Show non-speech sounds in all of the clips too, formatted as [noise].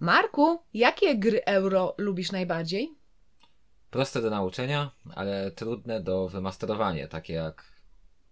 Marku, jakie gry euro lubisz najbardziej? Proste do nauczenia, ale trudne do wymasterowania, takie jak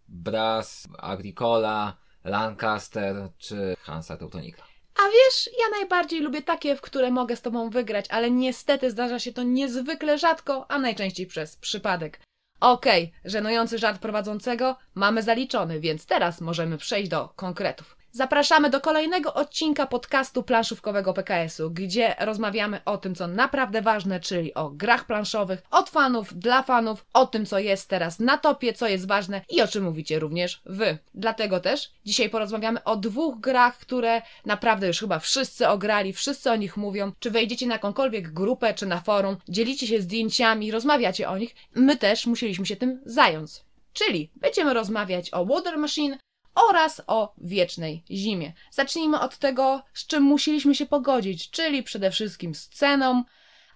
Brass, Agricola, Lancaster czy Hansa Teutonika. A wiesz, ja najbardziej lubię takie, w które mogę z tobą wygrać, ale niestety zdarza się to niezwykle rzadko, a najczęściej przez przypadek. Okej, żenujący żart prowadzącego mamy zaliczony, więc teraz możemy przejść do konkretów. Zapraszamy do kolejnego odcinka podcastu planszówkowego PKS-u, gdzie rozmawiamy o tym, co naprawdę ważne, czyli o grach planszowych, od fanów, dla fanów, o tym, co jest teraz na topie, co jest ważne i o czym mówicie również wy. Dlatego też dzisiaj porozmawiamy o dwóch grach, które naprawdę już chyba wszyscy ograli, wszyscy o nich mówią. Czy wejdziecie na jakąkolwiek grupę, czy na forum, dzielicie się zdjęciami, rozmawiacie o nich, my też musieliśmy się tym zająć. Czyli będziemy rozmawiać o Water Machine, oraz o wiecznej zimie. Zacznijmy od tego, z czym musieliśmy się pogodzić, czyli przede wszystkim z ceną.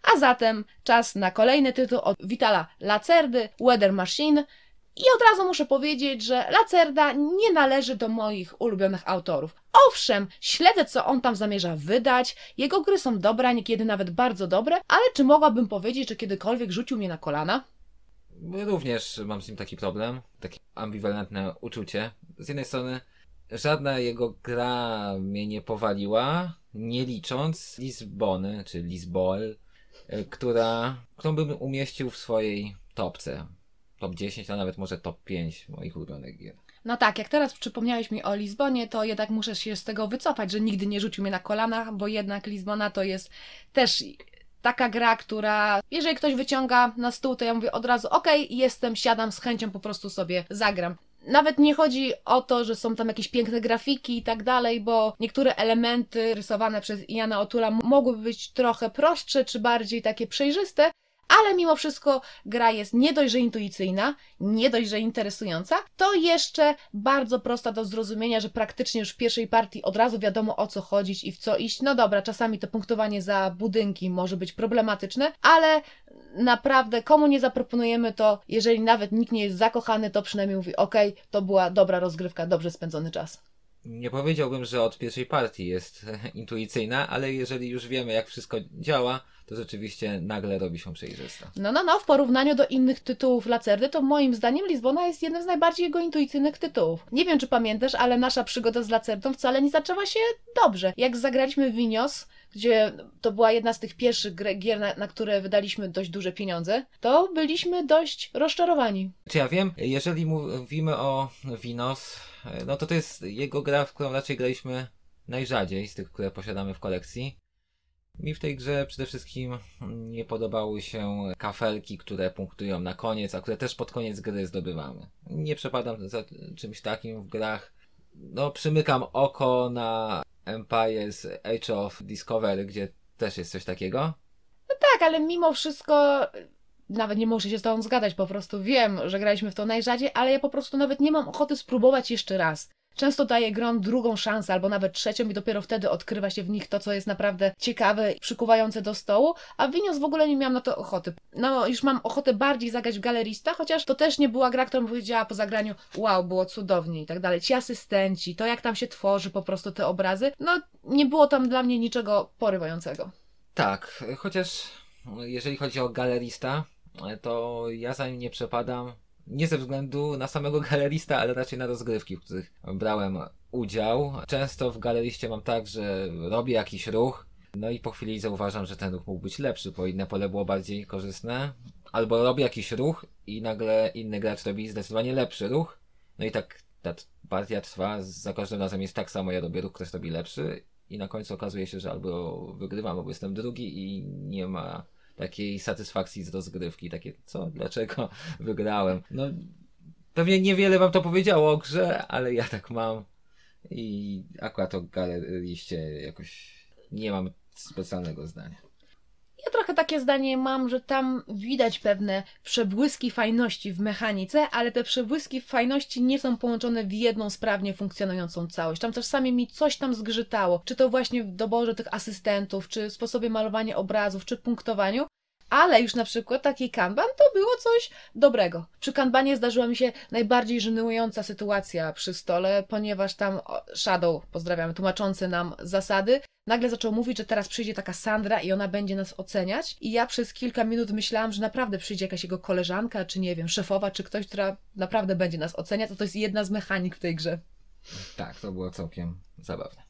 A zatem czas na kolejny tytuł od Vitala Lacerdy, Weather Machine. I od razu muszę powiedzieć, że Lacerda nie należy do moich ulubionych autorów. Owszem, śledzę co on tam zamierza wydać, jego gry są dobre, niekiedy nawet bardzo dobre, ale czy mogłabym powiedzieć, że kiedykolwiek rzucił mnie na kolana? Również mam z nim taki problem, takie ambiwalentne uczucie. Z jednej strony żadna jego gra mnie nie powaliła, nie licząc Lizbony, czy Lisboel, y, która, którą bym umieścił w swojej topce. Top 10, a nawet może top 5 moich ulubionych gier. No tak, jak teraz przypomniałeś mi o Lizbonie, to jednak muszę się z tego wycofać, że nigdy nie rzucił mnie na kolanach, bo jednak Lizbona to jest też taka gra, która jeżeli ktoś wyciąga na stół, to ja mówię od razu, okay, jestem, siadam z chęcią, po prostu sobie zagram. Nawet nie chodzi o to, że są tam jakieś piękne grafiki i tak dalej, bo niektóre elementy rysowane przez Jana Otula mogłyby być trochę prostsze, czy bardziej takie przejrzyste, ale mimo wszystko gra jest nie dość, że intuicyjna, nie dość, że interesująca, to jeszcze bardzo prosta do zrozumienia, że praktycznie już w pierwszej partii od razu wiadomo o co chodzić i w co iść. No dobra, czasami to punktowanie za budynki może być problematyczne, ale naprawdę komu nie zaproponujemy to, jeżeli nawet nikt nie jest zakochany, to przynajmniej mówi ok, to była dobra rozgrywka, dobrze spędzony czas. Nie powiedziałbym, że od pierwszej partii jest [laughs] intuicyjna, ale jeżeli już wiemy jak wszystko działa, to rzeczywiście nagle robi się przejrzysta. No, no, no, w porównaniu do innych tytułów Lacerdy, to moim zdaniem Lizbona jest jednym z najbardziej jego intuicyjnych tytułów. Nie wiem, czy pamiętasz, ale nasza przygoda z Lacerdą wcale nie zaczęła się dobrze. Jak zagraliśmy Winios, gdzie to była jedna z tych pierwszych gier, na, na, które wydaliśmy dość duże pieniądze, to byliśmy dość rozczarowani. Czy ja wiem, jeżeli mówimy o Winos, no to to jest jego gra, w którą raczej graliśmy najrzadziej z tych, które posiadamy w kolekcji. Mi w tej grze przede wszystkim nie podobały się kafelki, które punktują na koniec, a które też pod koniec gry zdobywamy. Nie przepadam za czymś takim w grach. No, przymykam oko na Empire's Age of Discovery, gdzie też jest coś takiego. No tak, ale mimo wszystko nawet nie muszę się z tobą zgadać, po prostu wiem, że graliśmy w to najrzadziej, ale ja po prostu nawet nie mam ochoty spróbować jeszcze raz. Często daje grom drugą szansę, albo nawet trzecią i dopiero wtedy odkrywa się w nich to, co jest naprawdę ciekawe, przykuwające do stołu, a w Winios w ogóle nie miałam na to ochoty. No, już mam ochotę bardziej zagrać w galerista, chociaż to też nie była gra, którą powiedziała po zagraniu, wow, było cudownie i tak dalej. Ci asystenci, to jak tam się tworzy po prostu te obrazy, no nie było tam dla mnie niczego porywającego. Tak, chociaż jeżeli chodzi o galerista, to ja za nim nie przepadam nie ze względu na samego galerista, ale raczej na rozgrywki, w których brałem udział. Często w galeriście mam tak, że robię jakiś ruch, no i po chwili zauważam, że ten ruch mógł być lepszy, bo inne pole było bardziej korzystne. Albo robię jakiś ruch i nagle inny gracz robi zdecydowanie lepszy ruch. No i tak ta partia trwa, za każdym razem jest tak samo, ja robię ruch, ktoś robi lepszy i na końcu okazuje się, że albo wygrywam, albo jestem drugi i nie ma takiej satysfakcji z rozgrywki, takie co, dlaczego [laughs] wygrałem. No pewnie niewiele wam to powiedziało o grze, ale ja tak mam i akurat o galeriście jakoś nie mam specjalnego zdania. Ja trochę takie zdanie mam, że tam widać pewne przebłyski fajności w mechanice, ale te przebłyski fajności nie są połączone w jedną sprawnie funkcjonującą całość. Tam czasami mi coś tam zgrzytało, czy to właśnie w doborze tych asystentów, czy sposobie malowania obrazów, czy punktowaniu, ale już na przykład taki kanban to było coś dobrego. Przy kanbanie zdarzyła mi się najbardziej żenująca sytuacja przy stole, ponieważ tam Shadow, pozdrawiamy, tłumaczący nam zasady, nagle zaczął mówić, że teraz przyjdzie taka Sandra i ona będzie nas oceniać. I ja przez kilka minut myślałam, że naprawdę przyjdzie jakaś jego koleżanka, czy nie wiem, szefowa, czy ktoś, która naprawdę będzie nas oceniać. To to jest jedna z mechanik w tej grze. Tak, to było całkiem zabawne.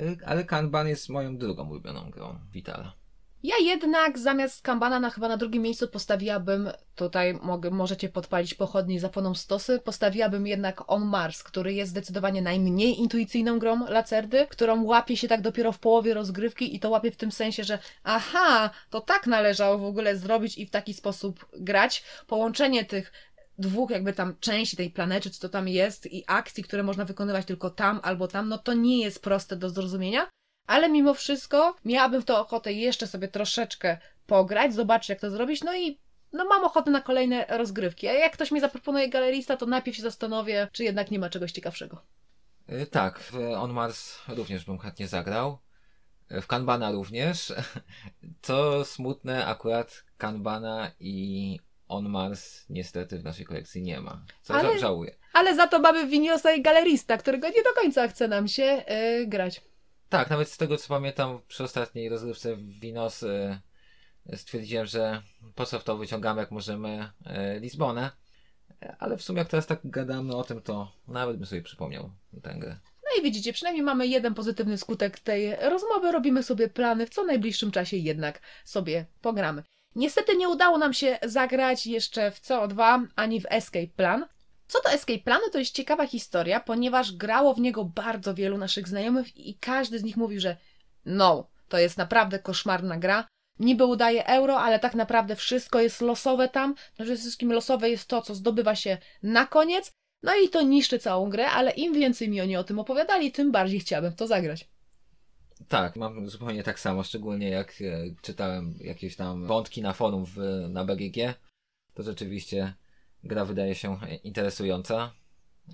Y, Ale Kanban jest moją drugą ulubioną grą Vitala. Ja jednak zamiast Kanbana na chyba na drugim miejscu postawiłabym, tutaj mogę, możecie podpalić pochodnie i zapłoną stosy, postawiłabym jednak On Mars, który jest zdecydowanie najmniej intuicyjną grą Lacerdy, którą łapie się tak dopiero w połowie rozgrywki i to łapie w tym sensie, że aha, to tak należało w ogóle zrobić i w taki sposób grać. Połączenie tych dwóch jakby tam części tej planety, co tam jest i akcji, które można wykonywać tylko tam albo tam, no to nie jest proste do zrozumienia, ale mimo wszystko miałabym w to ochotę jeszcze sobie troszeczkę pograć, zobaczyć jak to zrobić, no i no mam ochotę na kolejne rozgrywki. A jak ktoś mi zaproponuje galerista, to najpierw się zastanowię, czy jednak nie ma czegoś ciekawszego. Y, Tak, w On Mars również bym chętnie zagrał. Y, W Kanbana również. [laughs] Co smutne, akurat Kanbana i On Mars niestety w naszej kolekcji nie ma. Co Ale- ża- żałuję. Ale za to mamy Winiosa i galerista, którego nie do końca chce nam się yy, grać. Tak, nawet z tego co pamiętam przy ostatniej rozgrywce w Winos y, stwierdziłem, że po co w to wyciągamy, jak możemy y, Lizbonę. Ale w sumie jak teraz tak gadamy o tym, to nawet bym sobie przypomniał tę grę. No i widzicie, przynajmniej mamy jeden pozytywny skutek tej rozmowy. Robimy sobie plany, w co najbliższym czasie jednak sobie pogramy. Niestety nie udało nam się zagrać jeszcze w CO2 ani w Escape Plan. Co do Escape Planu, to jest ciekawa historia, ponieważ grało w niego bardzo wielu naszych znajomych i każdy z nich mówił, że no, to jest naprawdę koszmarna gra. Niby udaje euro, ale tak naprawdę wszystko jest losowe tam. Przede wszystkim losowe jest to, co zdobywa się na koniec. No i to niszczy całą grę, ale im więcej mi oni o tym opowiadali, tym bardziej chciałabym w to zagrać. Tak, mam zupełnie tak samo, szczególnie jak e, czytałem jakieś tam wątki na forum w, na BGG, to rzeczywiście gra wydaje się interesująca.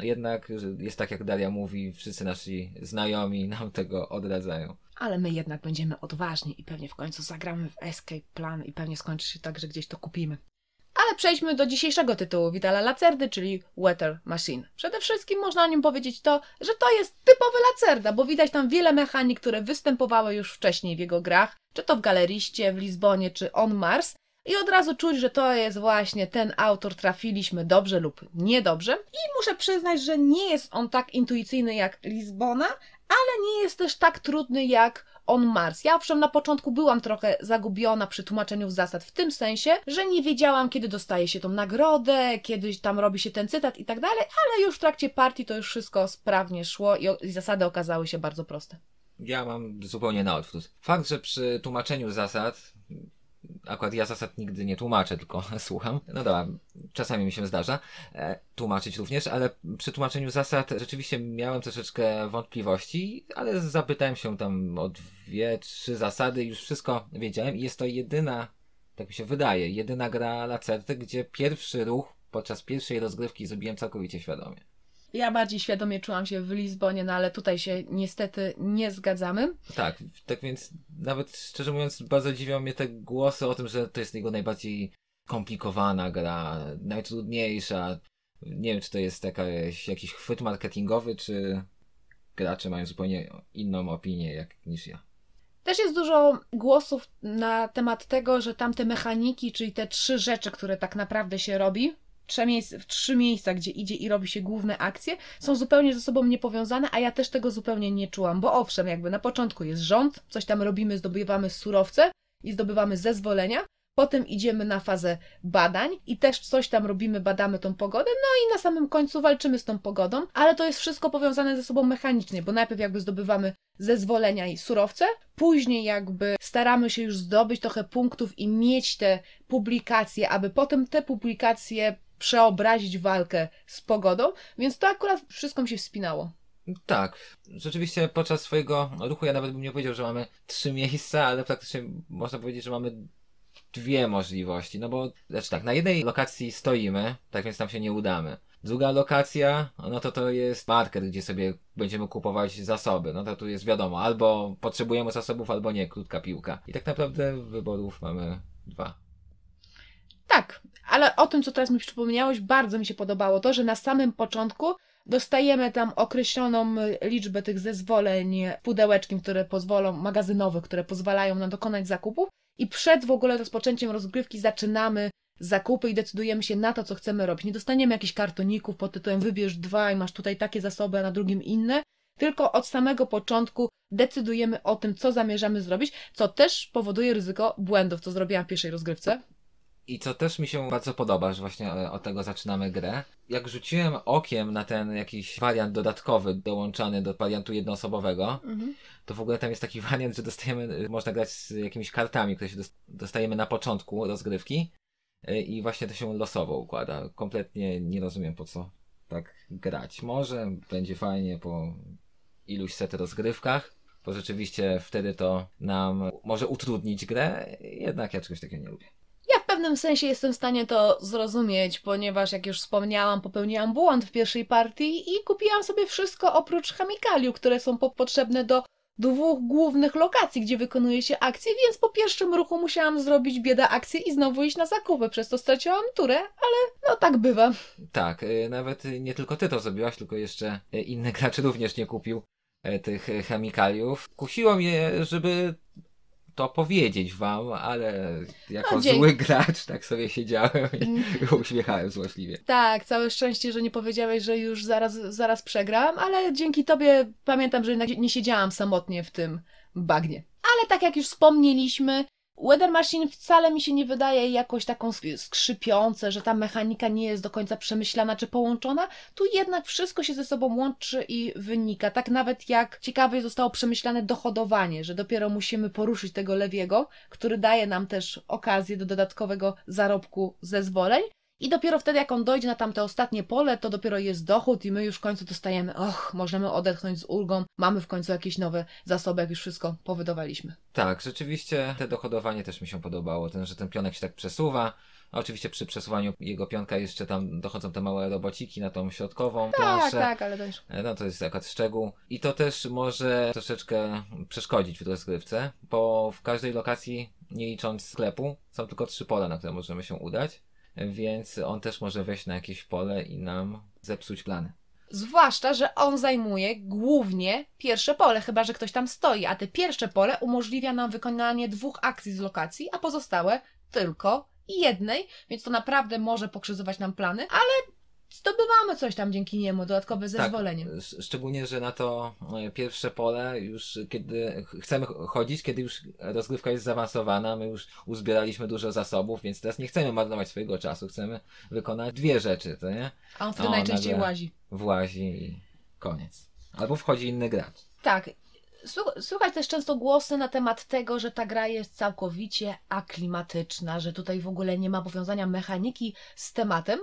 Jednak jest tak jak Daria mówi, wszyscy nasi znajomi nam tego odradzają. Ale my jednak będziemy odważni i pewnie w końcu zagramy w Escape Plan i pewnie skończy się tak, że gdzieś to kupimy. Ale przejdźmy do dzisiejszego tytułu Vitala Lacerdy, czyli Weather Machine. Przede wszystkim można o nim powiedzieć to, że to jest typowy Lacerda, bo widać tam wiele mechanik, które występowały już wcześniej w jego grach, czy to w Galeriście, w Lizbonie, czy On Mars. I od razu czuć, że to jest właśnie ten autor, trafiliśmy dobrze lub niedobrze. I muszę przyznać, że nie jest on tak intuicyjny jak Lizbona, ale nie jest też tak trudny jak On Mars. Ja owszem na początku byłam trochę zagubiona przy tłumaczeniu zasad w tym sensie, że nie wiedziałam kiedy dostaje się tą nagrodę, kiedy tam robi się ten cytat i tak dalej, ale już w trakcie partii to już wszystko sprawnie szło i, zasady okazały się bardzo proste. Ja mam zupełnie na odwrót. Fakt, że przy tłumaczeniu zasad, akurat ja zasad nigdy nie tłumaczę, tylko [laughs] słucham. No dobra, czasami mi się zdarza e, tłumaczyć również, ale przy tłumaczeniu zasad rzeczywiście miałem troszeczkę wątpliwości, ale zapytałem się tam o dwie, trzy zasady i już wszystko wiedziałem i jest to jedyna, tak mi się wydaje, jedyna gra Lacerty, gdzie pierwszy ruch podczas pierwszej rozgrywki zrobiłem całkowicie świadomie. Ja bardziej świadomie czułam się w Lizbonie, no ale tutaj się niestety nie zgadzamy. Tak, tak więc nawet szczerze mówiąc bardzo dziwią mnie te głosy o tym, że to jest jego najbardziej komplikowana gra, najtrudniejsza. Nie wiem, czy to jest jakaś, jakiś chwyt marketingowy, czy gracze mają zupełnie inną opinię jak, niż ja. Też jest dużo głosów na temat tego, że tamte mechaniki, czyli te trzy rzeczy, które tak naprawdę się robi, trzy trzy miejsca, gdzie idzie i robi się główne akcje, są zupełnie ze sobą niepowiązane, a ja też tego zupełnie nie czułam, bo owszem, jakby na początku jest rząd, coś tam robimy, zdobywamy surowce i zdobywamy zezwolenia, potem idziemy na fazę badań i też coś tam robimy, badamy tą pogodę, no i na samym końcu walczymy z tą pogodą, ale to jest wszystko powiązane ze sobą mechanicznie, bo najpierw jakby zdobywamy zezwolenia i surowce, później jakby staramy się już zdobyć trochę punktów i mieć te publikacje, aby potem te publikacje przeobrazić walkę z pogodą, więc to akurat wszystko mi się wspinało. Tak, rzeczywiście podczas swojego ruchu ja nawet bym nie powiedział, że mamy trzy miejsca, ale praktycznie można powiedzieć, że mamy dwie możliwości, no bo, znaczy tak, na jednej lokacji stoimy, tak więc tam się nie udamy. Druga lokacja, no to to jest market, gdzie sobie będziemy kupować zasoby. No to tu jest wiadomo, albo potrzebujemy zasobów, albo nie, krótka piłka. I tak naprawdę wyborów mamy dwa. Tak, ale o tym, co teraz mi przypomniałeś, bardzo mi się podobało to, że na samym początku dostajemy tam określoną liczbę tych zezwoleń pudełeczkiem, które pozwolą, magazynowych, które pozwalają nam dokonać zakupów i przed w ogóle rozpoczęciem rozgrywki zaczynamy zakupy i decydujemy się na to, co chcemy robić. Nie dostaniemy jakichś kartoników pod tytułem wybierz dwa i masz tutaj takie zasoby, a na drugim inne, tylko od samego początku decydujemy o tym, co zamierzamy zrobić, co też powoduje ryzyko błędów, co zrobiłam w pierwszej rozgrywce. I co też mi się bardzo podoba, że właśnie e, od tego zaczynamy grę. Jak rzuciłem okiem na ten jakiś wariant dodatkowy dołączany do wariantu jednoosobowego, Mhm. to w ogóle tam jest taki [laughs] wariant, że dostajemy, można grać z jakimiś kartami, które się dos- dostajemy na początku rozgrywki e, i właśnie to się losowo układa. Kompletnie nie rozumiem po co tak grać. Może będzie fajnie po iluś set rozgrywkach, bo rzeczywiście wtedy to nam może utrudnić grę, jednak ja czegoś takiego nie lubię. Pewnym sensie jestem w stanie to zrozumieć, ponieważ jak już wspomniałam, popełniłam błąd w pierwszej partii i kupiłam sobie wszystko oprócz chemikaliów, które są po potrzebne do dwóch głównych lokacji, gdzie wykonuje się akcje, więc po pierwszym ruchu musiałam zrobić bieda akcję i znowu iść na zakupy, przez to straciłam turę, ale no tak bywa. Tak, y, nawet nie tylko ty to zrobiłaś, tylko jeszcze y, inny gracz również nie kupił y, tych chemikaliów. Kusiło mnie, żeby to powiedzieć wam, ale jako No, zły gracz tak sobie siedziałem i [laughs] uśmiechałem złośliwie. Tak, całe szczęście, że nie powiedziałeś, że już zaraz, zaraz przegram, ale dzięki tobie pamiętam, że nie siedziałam samotnie w tym bagnie. Ale tak jak już wspomnieliśmy, Weather Machine wcale mi się nie wydaje jakoś taką sk- skrzypiące, że ta mechanika nie jest do końca przemyślana czy połączona. Tu jednak wszystko się ze sobą łączy i wynika. Tak nawet jak ciekawie zostało przemyślane dochodowanie, że dopiero musimy poruszyć tego lewiego, który daje nam też okazję do dodatkowego zarobku zezwoleń. I dopiero wtedy, jak on dojdzie na tamte ostatnie pole, to dopiero jest dochód i my już w końcu dostajemy, och, możemy odetchnąć z ulgą, mamy w końcu jakieś nowe zasoby, jak już wszystko powydawaliśmy. Tak, rzeczywiście te dochodowanie też mi się podobało, ten, że ten pionek się tak przesuwa. A oczywiście przy przesuwaniu jego pionka jeszcze tam dochodzą te małe robociki na tą środkową Tak, planszę. tak, ale już... E, No to jest akurat szczegół. I to też może troszeczkę przeszkodzić w rozgrywce, bo w każdej lokacji, nie licząc sklepu, są tylko trzy pola, na które możemy się udać. Więc on też może wejść na jakieś pole i nam zepsuć plany. Zwłaszcza, że on zajmuje głównie pierwsze pole, chyba że ktoś tam stoi, a te pierwsze pole umożliwia nam wykonanie dwóch akcji z lokacji, a pozostałe tylko jednej, więc to naprawdę może pokrzyżować nam plany, ale zdobywamy coś tam dzięki niemu, dodatkowe zezwolenie. Tak, sz- szczególnie, że na to e, pierwsze pole już kiedy ch- chcemy ch- chodzić, kiedy już rozgrywka jest zaawansowana, my już uzbieraliśmy dużo zasobów, więc teraz nie chcemy marnować swojego czasu, chcemy wykonać dwie rzeczy, to nie? A on wtedy O, najczęściej nagle. łazi. Włazi i koniec. Albo wchodzi inny gracz. Tak. Słychać też często głosy na temat tego, że ta gra jest całkowicie aklimatyczna, że tutaj w ogóle nie ma powiązania mechaniki z tematem.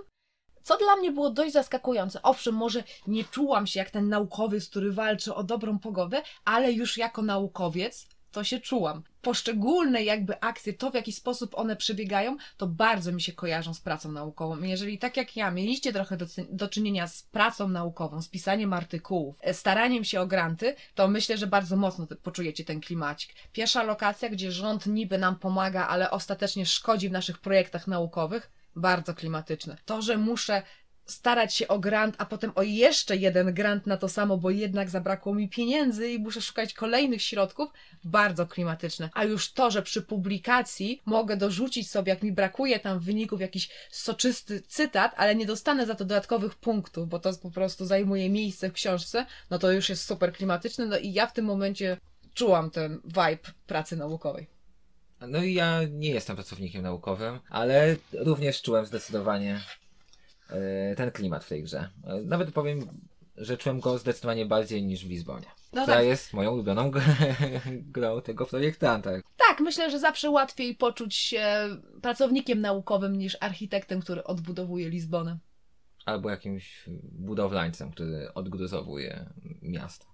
Co dla mnie było dość zaskakujące. Owszem, może nie czułam się jak ten naukowiec, który walczy o dobrą pogodę, ale już jako naukowiec to się czułam. Poszczególne jakby akcje, to w jaki sposób one przebiegają, to bardzo mi się kojarzą z pracą naukową. Jeżeli tak jak ja mieliście trochę do, do czynienia z pracą naukową, z pisaniem artykułów, e, staraniem się o granty, to myślę, że bardzo mocno poczujecie ten klimacik. Pierwsza lokacja, gdzie rząd niby nam pomaga, ale ostatecznie szkodzi w naszych projektach naukowych, bardzo klimatyczne. To, że muszę starać się o grant, a potem o jeszcze jeden grant na to samo, bo jednak zabrakło mi pieniędzy i muszę szukać kolejnych środków, bardzo klimatyczne. A już to, że przy publikacji mogę dorzucić sobie, jak mi brakuje tam wyników, jakiś soczysty cytat, ale nie dostanę za to dodatkowych punktów, bo to po prostu zajmuje miejsce w książce, no to już jest super klimatyczne. No i ja w tym momencie czułam ten vibe pracy naukowej. No i ja nie jestem pracownikiem naukowym, ale również czułem zdecydowanie e, ten klimat w tej grze. Nawet powiem, że czułem go zdecydowanie bardziej niż w Lizbonie. No która tak. jest moją ulubioną [laughs] grą tego projektanta. Tak, myślę, że zawsze łatwiej poczuć się pracownikiem naukowym niż architektem, który odbudowuje Lizbonę. Albo jakimś budowlańcem, który odgruzowuje miasto.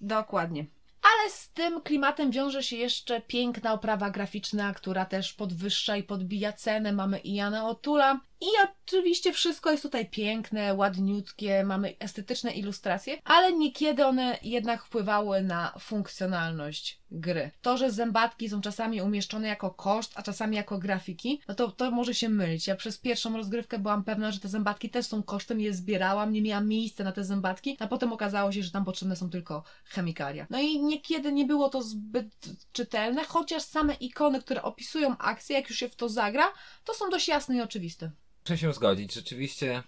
Dokładnie. Ale z tym klimatem wiąże się jeszcze piękna oprawa graficzna, która też podwyższa i podbija cenę. Mamy Iana Otula. I oczywiście wszystko jest tutaj piękne, ładniutkie, mamy estetyczne ilustracje, ale niekiedy one jednak wpływały na funkcjonalność gry. To, że zębatki są czasami umieszczone jako koszt, a czasami jako grafiki, no to, to może się mylić. Ja przez pierwszą rozgrywkę byłam pewna, że te zębatki też są kosztem, je zbierałam, nie miałam miejsca na te zębatki, a potem okazało się, że tam potrzebne są tylko chemikalia. No i niekiedy nie było to zbyt czytelne, chociaż same ikony, które opisują akcję, jak już się w to zagra, to są dość jasne i oczywiste. Muszę się zgodzić. Rzeczywiście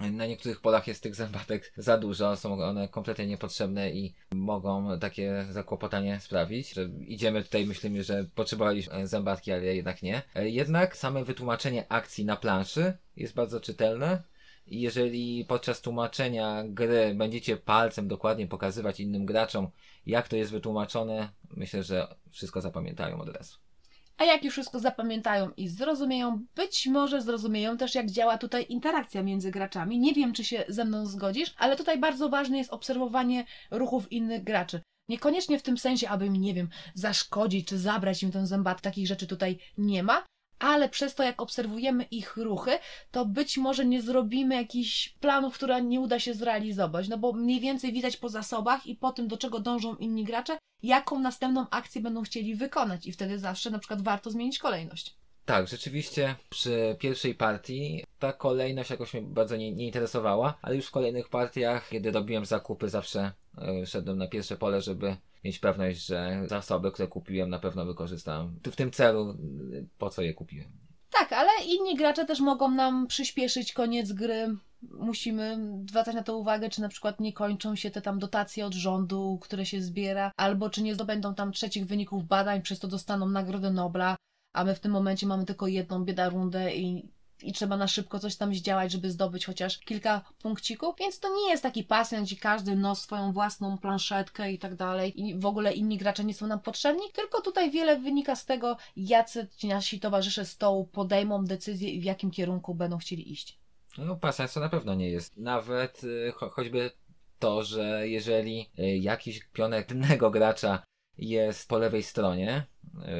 na niektórych polach jest tych zębatek za dużo, są one kompletnie niepotrzebne i mogą takie zakłopotanie sprawić, że idziemy tutaj, myślimy, że potrzebowaliśmy zębatki, ale jednak nie. Jednak same wytłumaczenie akcji na planszy jest bardzo czytelne. Jeżeli podczas tłumaczenia gry będziecie palcem dokładnie pokazywać innym graczom, jak to jest wytłumaczone, myślę, że wszystko zapamiętają od razu. A jak już wszystko zapamiętają i zrozumieją, być może zrozumieją też, jak działa tutaj interakcja między graczami. Nie wiem, czy się ze mną zgodzisz, ale tutaj bardzo ważne jest obserwowanie ruchów innych graczy. Niekoniecznie w tym sensie, aby im, nie wiem, zaszkodzić czy zabrać im ten zębat, takich rzeczy tutaj nie ma, ale przez to, jak obserwujemy ich ruchy, to być może nie zrobimy jakichś planów, które nie uda się zrealizować, no bo mniej więcej widać po zasobach i po tym, do czego dążą inni gracze, jaką następną akcję będą chcieli wykonać i wtedy zawsze na przykład warto zmienić kolejność. Tak, rzeczywiście przy pierwszej partii ta kolejność jakoś mnie bardzo nie, nie, interesowała, ale już w kolejnych partiach, kiedy robiłem zakupy, zawsze y, szedłem na pierwsze pole, żeby mieć pewność, że zasoby, które kupiłem, na pewno wykorzystam w tym celu, po co je kupiłem. Tak, ale inni gracze też mogą nam przyspieszyć koniec gry. Musimy zwracać na to uwagę, czy na przykład nie kończą się te tam dotacje od rządu, które się zbiera, albo czy nie zdobędą tam trzecich wyników badań, przez to dostaną Nagrodę Nobla, a my w tym momencie mamy tylko jedną bieda rundę i i trzeba na szybko coś tam zdziałać, żeby zdobyć chociaż kilka punkcików, więc to nie jest taki pasjans, gdzie każdy nos swoją własną planszetkę i tak dalej i w ogóle inni gracze nie są nam potrzebni, tylko tutaj wiele wynika z tego, jacy ci nasi towarzysze stołu podejmą decyzję i w jakim kierunku będą chcieli iść. No pasjans to na pewno nie jest. Nawet y, cho choćby to, że jeżeli y, jakiś pionek innego gracza jest po lewej stronie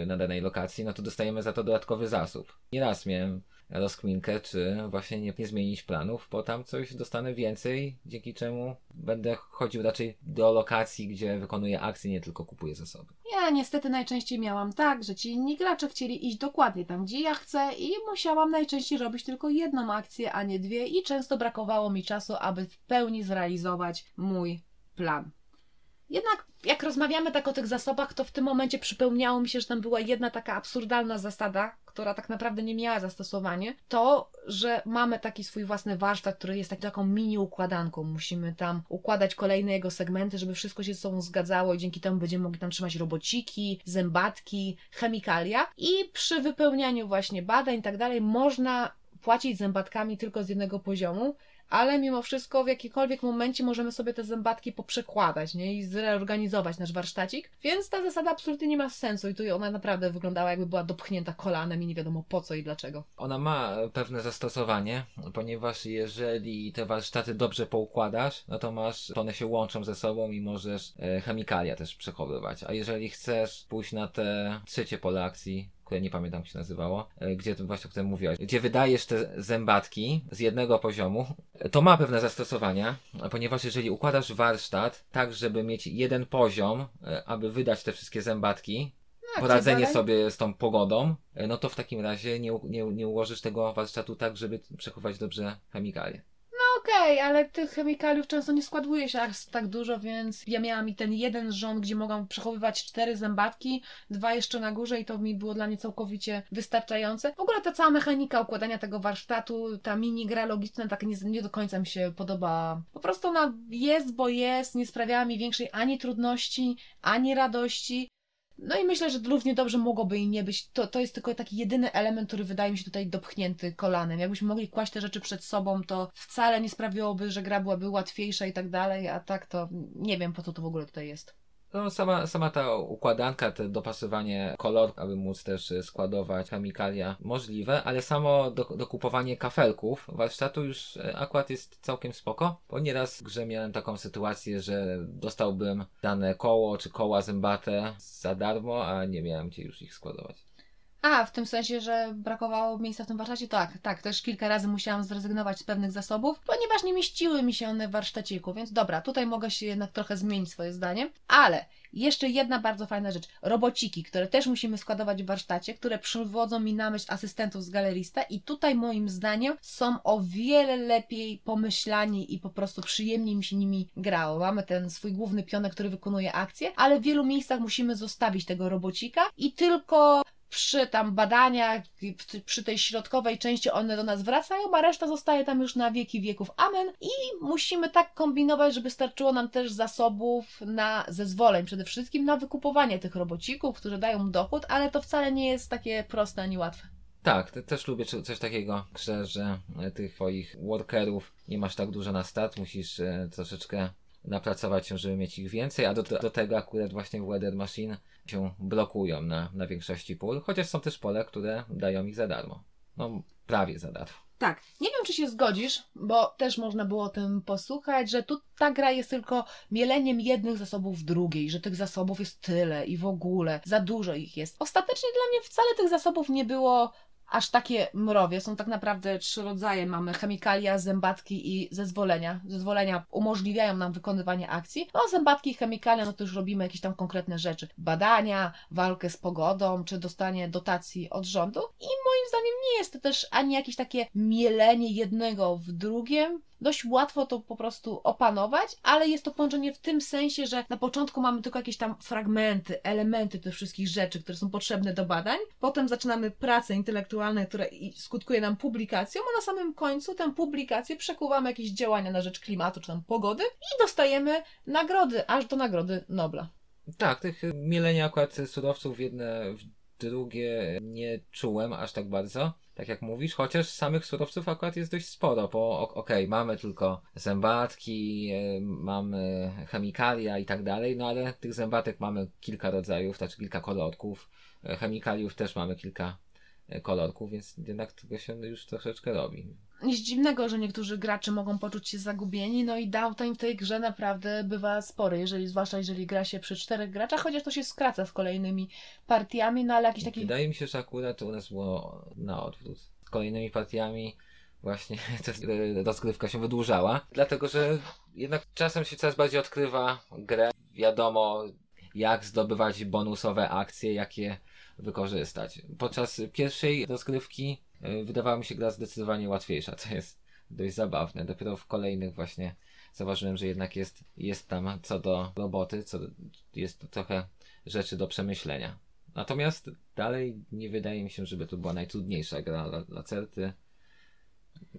y, na danej lokacji, no to dostajemy za to dodatkowy zasób. Nieraz miałem rozkminkę, czy właśnie nie, nie zmienić planów, bo tam coś dostanę więcej, dzięki czemu będę chodził raczej do lokacji, gdzie wykonuję akcje, nie tylko kupuję zasoby. Ja niestety najczęściej miałam tak, że ci inni gracze chcieli iść dokładnie tam, gdzie ja chcę i musiałam najczęściej robić tylko jedną akcję, a nie dwie i często brakowało mi czasu, aby w pełni zrealizować mój plan. Jednak jak rozmawiamy tak o tych zasobach, to w tym momencie przypełniało mi się, że tam była jedna taka absurdalna zasada, która tak naprawdę nie miała zastosowania, to, że mamy taki swój własny warsztat, który jest taką mini układanką. Musimy tam układać kolejne jego segmenty, żeby wszystko się ze sobą zgadzało i dzięki temu będziemy mogli tam trzymać robociki, zębatki, chemikalia. I przy wypełnianiu właśnie badań i tak dalej można płacić zębatkami tylko z jednego poziomu, ale mimo wszystko w jakikolwiek momencie możemy sobie te zębatki poprzekładać nie? i zreorganizować nasz warsztacik, więc ta zasada absolutnie nie ma sensu i tu ona naprawdę wyglądała jakby była dopchnięta kolanem i nie wiadomo po co i dlaczego. Ona ma pewne zastosowanie, ponieważ jeżeli te warsztaty dobrze poukładasz, no to masz, to one się łączą ze sobą i możesz e, chemikalia też przechowywać, a jeżeli chcesz pójść na te trzecie pole akcji, które nie pamiętam jak się nazywało, e, gdzie to właśnie o którym mówiłaś, gdzie wydajesz te zębatki z jednego poziomu, to ma pewne zastosowania, ponieważ jeżeli układasz warsztat tak, żeby mieć jeden poziom, e, aby wydać te wszystkie zębatki, tak, poradzenie sobie z tą pogodą, e, no to w takim razie nie, nie, nie ułożysz tego warsztatu tak, żeby przechować dobrze chemikalie okej, ale tych chemikaliów często nie składuje się aż tak dużo, więc ja miałam i ten jeden rząd, gdzie mogłam przechowywać cztery zębatki, dwa jeszcze na górze i to mi było dla mnie całkowicie wystarczające. W ogóle ta cała mechanika układania tego warsztatu, ta mini gra logiczna tak nie, nie do końca mi się podoba. Po prostu ona jest, bo jest, nie sprawiała mi większej ani trudności, ani radości. No i myślę, że równie dobrze mogłoby i nie być. To, to jest tylko taki jedyny element, który wydaje mi się tutaj dopchnięty kolanem. Jakbyśmy mogli kłaść te rzeczy przed sobą, to wcale nie sprawiłoby, że gra byłaby łatwiejsza i tak dalej, a tak to nie wiem po co to w ogóle tutaj jest. No, sama, sama ta układanka, to dopasowanie kolor, aby móc też y, składować chemikalia możliwe, ale samo do, dokupowanie kafelków warsztatu już y, akurat jest całkiem spoko, bo nieraz w grze miałem taką sytuację, że dostałbym dane koło czy koła zębate za darmo, a nie miałem gdzie już ich składować. A, w tym sensie, że brakowało miejsca w tym warsztacie? Tak, tak. Też kilka razy musiałam zrezygnować z pewnych zasobów, ponieważ nie mieściły mi się one w warsztaciku, więc dobra, tutaj mogę się jednak trochę zmienić swoje zdanie. Ale jeszcze jedna bardzo fajna rzecz. Robociki, które też musimy składować w warsztacie, które przywodzą mi na myśl asystentów z galerista i tutaj moim zdaniem są o wiele lepiej pomyślani i po prostu przyjemniej mi się nimi grało. Mamy ten swój główny pionek, który wykonuje akcję, ale w wielu miejscach musimy zostawić tego robocika i tylko przy tam badaniach, przy tej środkowej części one do nas wracają, a reszta zostaje tam już na wieki wieków. Amen. I musimy tak kombinować, żeby starczyło nam też zasobów na zezwoleń, przede wszystkim na wykupowanie tych robocików, którzy dają dochód, ale to wcale nie jest takie proste ani łatwe. Tak, też lubię coś takiego, że, że tych twoich workerów nie masz tak dużo na start, musisz e, troszeczkę napracować się, żeby mieć ich więcej, a do, do tego akurat właśnie w Weather Machine się blokują na, na większości pól, chociaż są też pole, które dają ich za darmo. No, prawie za darmo. Tak, nie wiem czy się zgodzisz, bo też można było o tym posłuchać, że tu ta gra jest tylko mieleniem jednych zasobów w drugiej, że tych zasobów jest tyle i w ogóle za dużo ich jest. Ostatecznie dla mnie wcale tych zasobów nie było aż takie mrowie. Są tak naprawdę trzy rodzaje. Mamy chemikalia, zębatki i zezwolenia. Zezwolenia umożliwiają nam wykonywanie akcji. No zębatki i chemikalia, no to już robimy jakieś tam konkretne rzeczy. Badania, walkę z pogodą, czy dostanie dotacji od rządu. I moim zdaniem nie jest to też ani jakieś takie mielenie jednego w drugim, dość łatwo to po prostu opanować, ale jest to połączenie w tym sensie, że na początku mamy tylko jakieś tam fragmenty, elementy tych wszystkich rzeczy, które są potrzebne do badań. Potem zaczynamy pracę intelektualną, która skutkuje nam publikacją, a na samym końcu tę publikację przekuwamy jakieś działania na rzecz klimatu czy tam pogody i dostajemy nagrody, aż do nagrody Nobla. Tak, tych mielenia akurat surowców jedne, w drugie nie czułem aż tak bardzo tak jak mówisz, chociaż samych surowców akurat jest dość sporo, bo okej, okay, mamy tylko zębatki, e, mamy chemikalia i tak dalej, no ale tych zębatek mamy kilka rodzajów, znaczy kilka kolorków, e, chemikaliów też mamy kilka e, kolorków, więc jednak tego się już troszeczkę robi nic dziwnego, że niektórzy gracze mogą poczuć się zagubieni, no i downtime w tej grze naprawdę bywa spory, jeżeli, zwłaszcza jeżeli gra się przy czterech graczach, chociaż to się skraca z kolejnymi partiami, no ale jakiś taki... Wydaje mi się, że akurat u nas było na odwrót. Z kolejnymi partiami właśnie [laughs] ta rozgrywka się wydłużała, dlatego że jednak czasem się coraz bardziej odkrywa grę, wiadomo jak zdobywać bonusowe akcje, jakie wykorzystać. Podczas pierwszej rozgrywki wydawała mi się gra zdecydowanie łatwiejsza, co jest dość zabawne. Dopiero w kolejnych właśnie zauważyłem, że jednak jest, jest tam co do roboty, co jest trochę rzeczy do przemyślenia. Natomiast dalej nie wydaje mi się, żeby to była najtrudniejsza gra dla, dla Certy.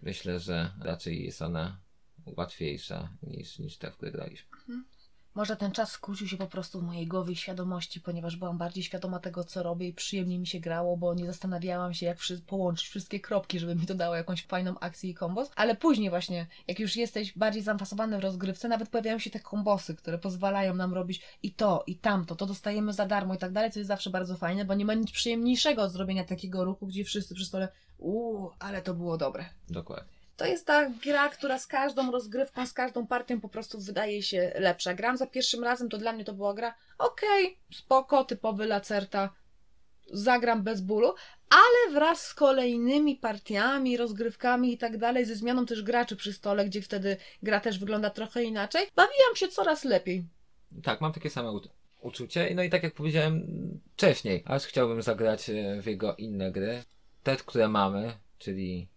Myślę, że raczej jest ona łatwiejsza niż, niż te, w które graliśmy. Mhm. Może ten czas skrócił się po prostu w mojej głowie świadomości, ponieważ byłam bardziej świadoma tego, co robię i przyjemnie mi się grało, bo nie zastanawiałam się, jak połączyć wszystkie kropki, żeby mi to dało jakąś fajną akcję i kombos. Ale później właśnie, jak już jesteś bardziej zaanfasowany w rozgrywce, nawet pojawiają się te kombosy, które pozwalają nam robić i to, i tamto, to dostajemy za darmo i tak dalej, co jest zawsze bardzo fajne, bo nie ma nic przyjemniejszego od zrobienia takiego ruchu, gdzie wszyscy przy stole, uuu, ale to było dobre. Dokładnie. To jest ta gra, która z każdą rozgrywką, z każdą partią po prostu wydaje się lepsza. Gram za pierwszym razem, to dla mnie to była gra okej, okay, spoko, typowy lacerta, zagram bez bólu, ale wraz z kolejnymi partiami, rozgrywkami i tak dalej, ze zmianą też graczy przy stole, gdzie wtedy gra też wygląda trochę inaczej, bawiłam się coraz lepiej. Tak, mam takie same uczucie. No i tak jak powiedziałem wcześniej, aż chciałbym zagrać e, w jego inne gry. Te, które mamy, czyli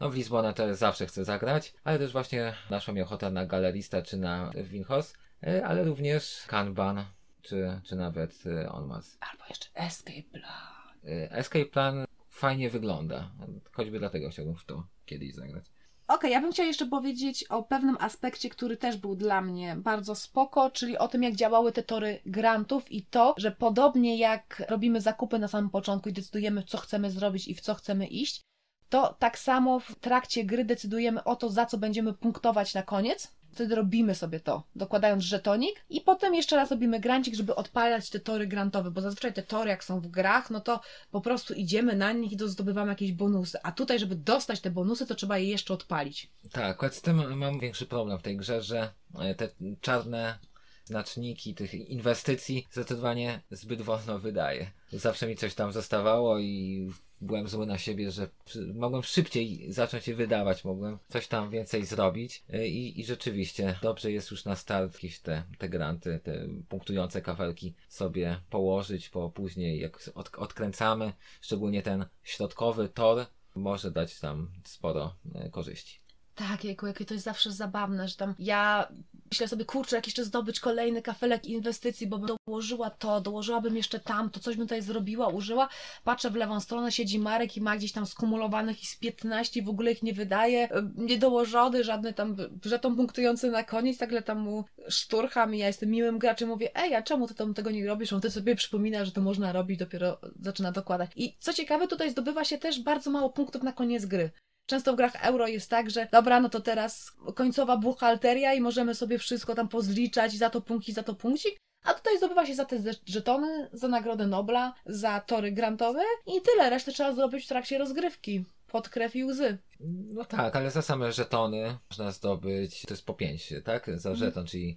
no w Lizbonę też zawsze chcę zagrać, ale też właśnie naszła mi ochota na Galerista czy na Winhos, e, ale również Kanban czy, czy nawet e, Onmas. Albo jeszcze Escape Plan. E, Escape Plan fajnie wygląda, choćby dlatego chciałbym w to kiedyś zagrać. Okej, okay, ja bym chciała jeszcze powiedzieć o pewnym aspekcie, który też był dla mnie bardzo spoko, czyli o tym, jak działały te tory grantów i to, że podobnie jak robimy zakupy na samym początku i decydujemy, co chcemy zrobić i w co chcemy iść, to tak samo w trakcie gry decydujemy o to, za co będziemy punktować na koniec. Wtedy robimy sobie to, dokładając żetonik i potem jeszcze raz robimy grancik, żeby odpalać te tory grantowe, bo zazwyczaj te tory jak są w grach, no to po prostu idziemy na nich i zdobywamy jakieś bonusy, a tutaj, żeby dostać te bonusy, to trzeba je jeszcze odpalić. Tak, akurat z tym mam większy problem w tej grze, że e, te czarne znaczniki tych inwestycji zdecydowanie zbyt wolno wydaje. Zawsze mi coś tam zostawało i byłem zły na siebie, że mogłem szybciej zacząć je wydawać, mogłem coś tam więcej zrobić e, i, i rzeczywiście dobrze jest już na start jakieś te, te granty, te punktujące kafelki sobie położyć, bo później jak od, odkręcamy, szczególnie ten środkowy tor, może dać tam sporo e, korzyści. Tak, jakie to jest zawsze zabawne, że tam ja myślę sobie, kurczę, jak jeszcze zdobyć kolejny kafelek inwestycji, bo bym dołożyła to, dołożyłabym jeszcze tam, to coś bym tutaj zrobiła, użyła. Patrzę w lewą stronę, siedzi Marek i ma gdzieś tam skumulowanych i z 15 w ogóle ich nie wydaje, niedołożony, żadny tam żeton punktujący na koniec, takle tam mu szturcham i ja jestem miłym graczem, mówię, ej, a czemu ty tam tego nie robisz? On ty sobie przypomina, że to można robić, dopiero zaczyna dokładać. I co ciekawe, tutaj zdobywa się też bardzo mało punktów na koniec gry. Często w grach euro jest tak, że dobra, no to teraz końcowa buchalteria i możemy sobie wszystko tam pozliczać, za to punkci, za to punkcik. A tutaj zdobywa się za te żetony, za nagrodę Nobla, za tory grantowe i tyle. Resztę trzeba zrobić w trakcie rozgrywki. Pod krew i łzy. No tak, ale za same żetony można zdobyć, to jest po 5, tak? Za mhm. żeton, czyli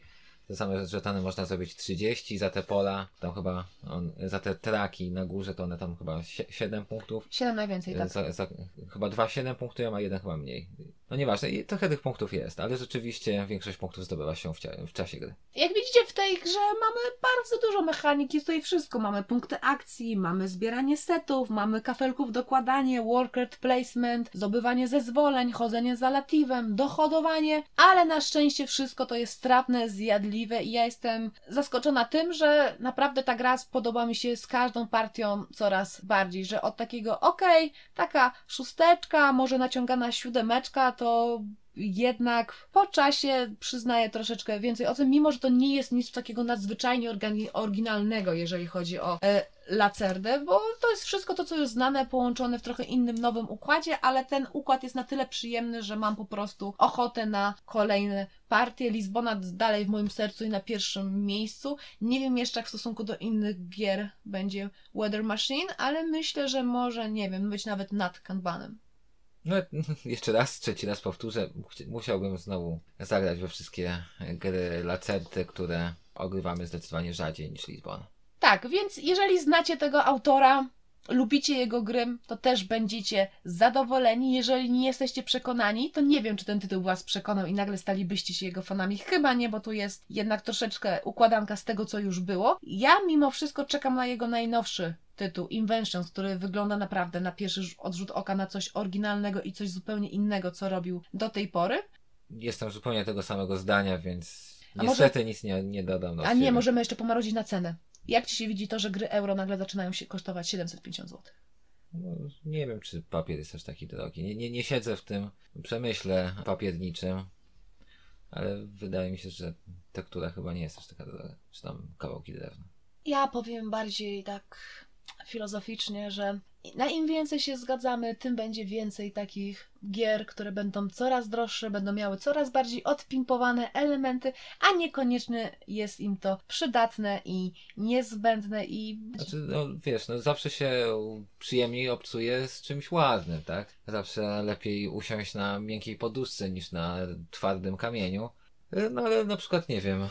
te same żetony można zrobić 30 za te pola, tam chyba on, za te traki na górze to one tam chyba 7 punktów. 7 najwięcej, tak. Za, za, chyba 2 7 punktują, a jeden chyba mniej. No nieważne, i trochę tych punktów jest, ale rzeczywiście większość punktów zdobywa się w, w, czasie gry. Jak widzicie w tej grze mamy bardzo dużo mechaniki, jest tutaj wszystko. Mamy punkty akcji, mamy zbieranie setów, mamy kafelków dokładanie, worker placement, zdobywanie zezwoleń, chodzenie za latiwem, dochodowanie, ale na szczęście wszystko to jest stratne, zjadliwe i ja jestem zaskoczona tym, że naprawdę ta gra podoba mi się z każdą partią coraz bardziej, że od takiego okej, okay, taka szósteczka, może naciągana siódemeczka, to jednak po czasie przyznaję troszeczkę więcej ocen, mimo że to nie jest nic takiego nadzwyczajnie oryginalnego, jeżeli chodzi o e, Lacerdę, bo to jest wszystko to, co już znane, połączone w trochę innym, nowym układzie, ale ten układ jest na tyle przyjemny, że mam po prostu ochotę na kolejne partie. Lizbona dalej w moim sercu i na pierwszym miejscu. Nie wiem jeszcze, jak w stosunku do innych gier będzie Weather Machine, ale myślę, że może, nie wiem, być nawet nad Kanbanem. No, [laughs] jeszcze raz, trzeci raz powtórzę, musiałbym znowu zagrać we wszystkie gry Lacerty, które ogrywamy zdecydowanie rzadziej niż Lizbona. Tak, więc jeżeli znacie tego autora, lubicie jego gry, to też będziecie zadowoleni. Jeżeli nie jesteście przekonani, to nie wiem, czy ten tytuł Was przekonał i nagle stalibyście się jego fanami. Chyba nie, bo tu jest jednak troszeczkę układanka z tego, co już było. Ja mimo wszystko czekam na jego najnowszy tytuł Inventions, który wygląda naprawdę na pierwszy odrzut oka na coś oryginalnego i coś zupełnie innego, co robił do tej pory. Jestem zupełnie tego samego zdania, więc a niestety może... nic nie, nie dodam. A nie, możemy jeszcze pomrozić na cenę. Jak Ci się widzi to, że gry euro nagle zaczynają się kosztować 750 zł? No, nie wiem, czy papier jest aż taki drogi. Nie, nie, nie siedzę w tym przemyśle papierniczym, ale wydaje mi się, że tektura chyba nie jest aż taka droga. Czy tam kawałki drewna. Ja powiem bardziej tak filozoficznie, że na im więcej się zgadzamy, tym będzie więcej takich gier, które będą coraz droższe, będą miały coraz bardziej odpimpowane elementy, a niekoniecznie jest im to przydatne i niezbędne i... Znaczy, no wiesz, no zawsze się przyjemniej obcuje z czymś ładnym, tak? Zawsze lepiej usiąść na miękkiej poduszce niż na twardym kamieniu. No ale na przykład, nie wiem,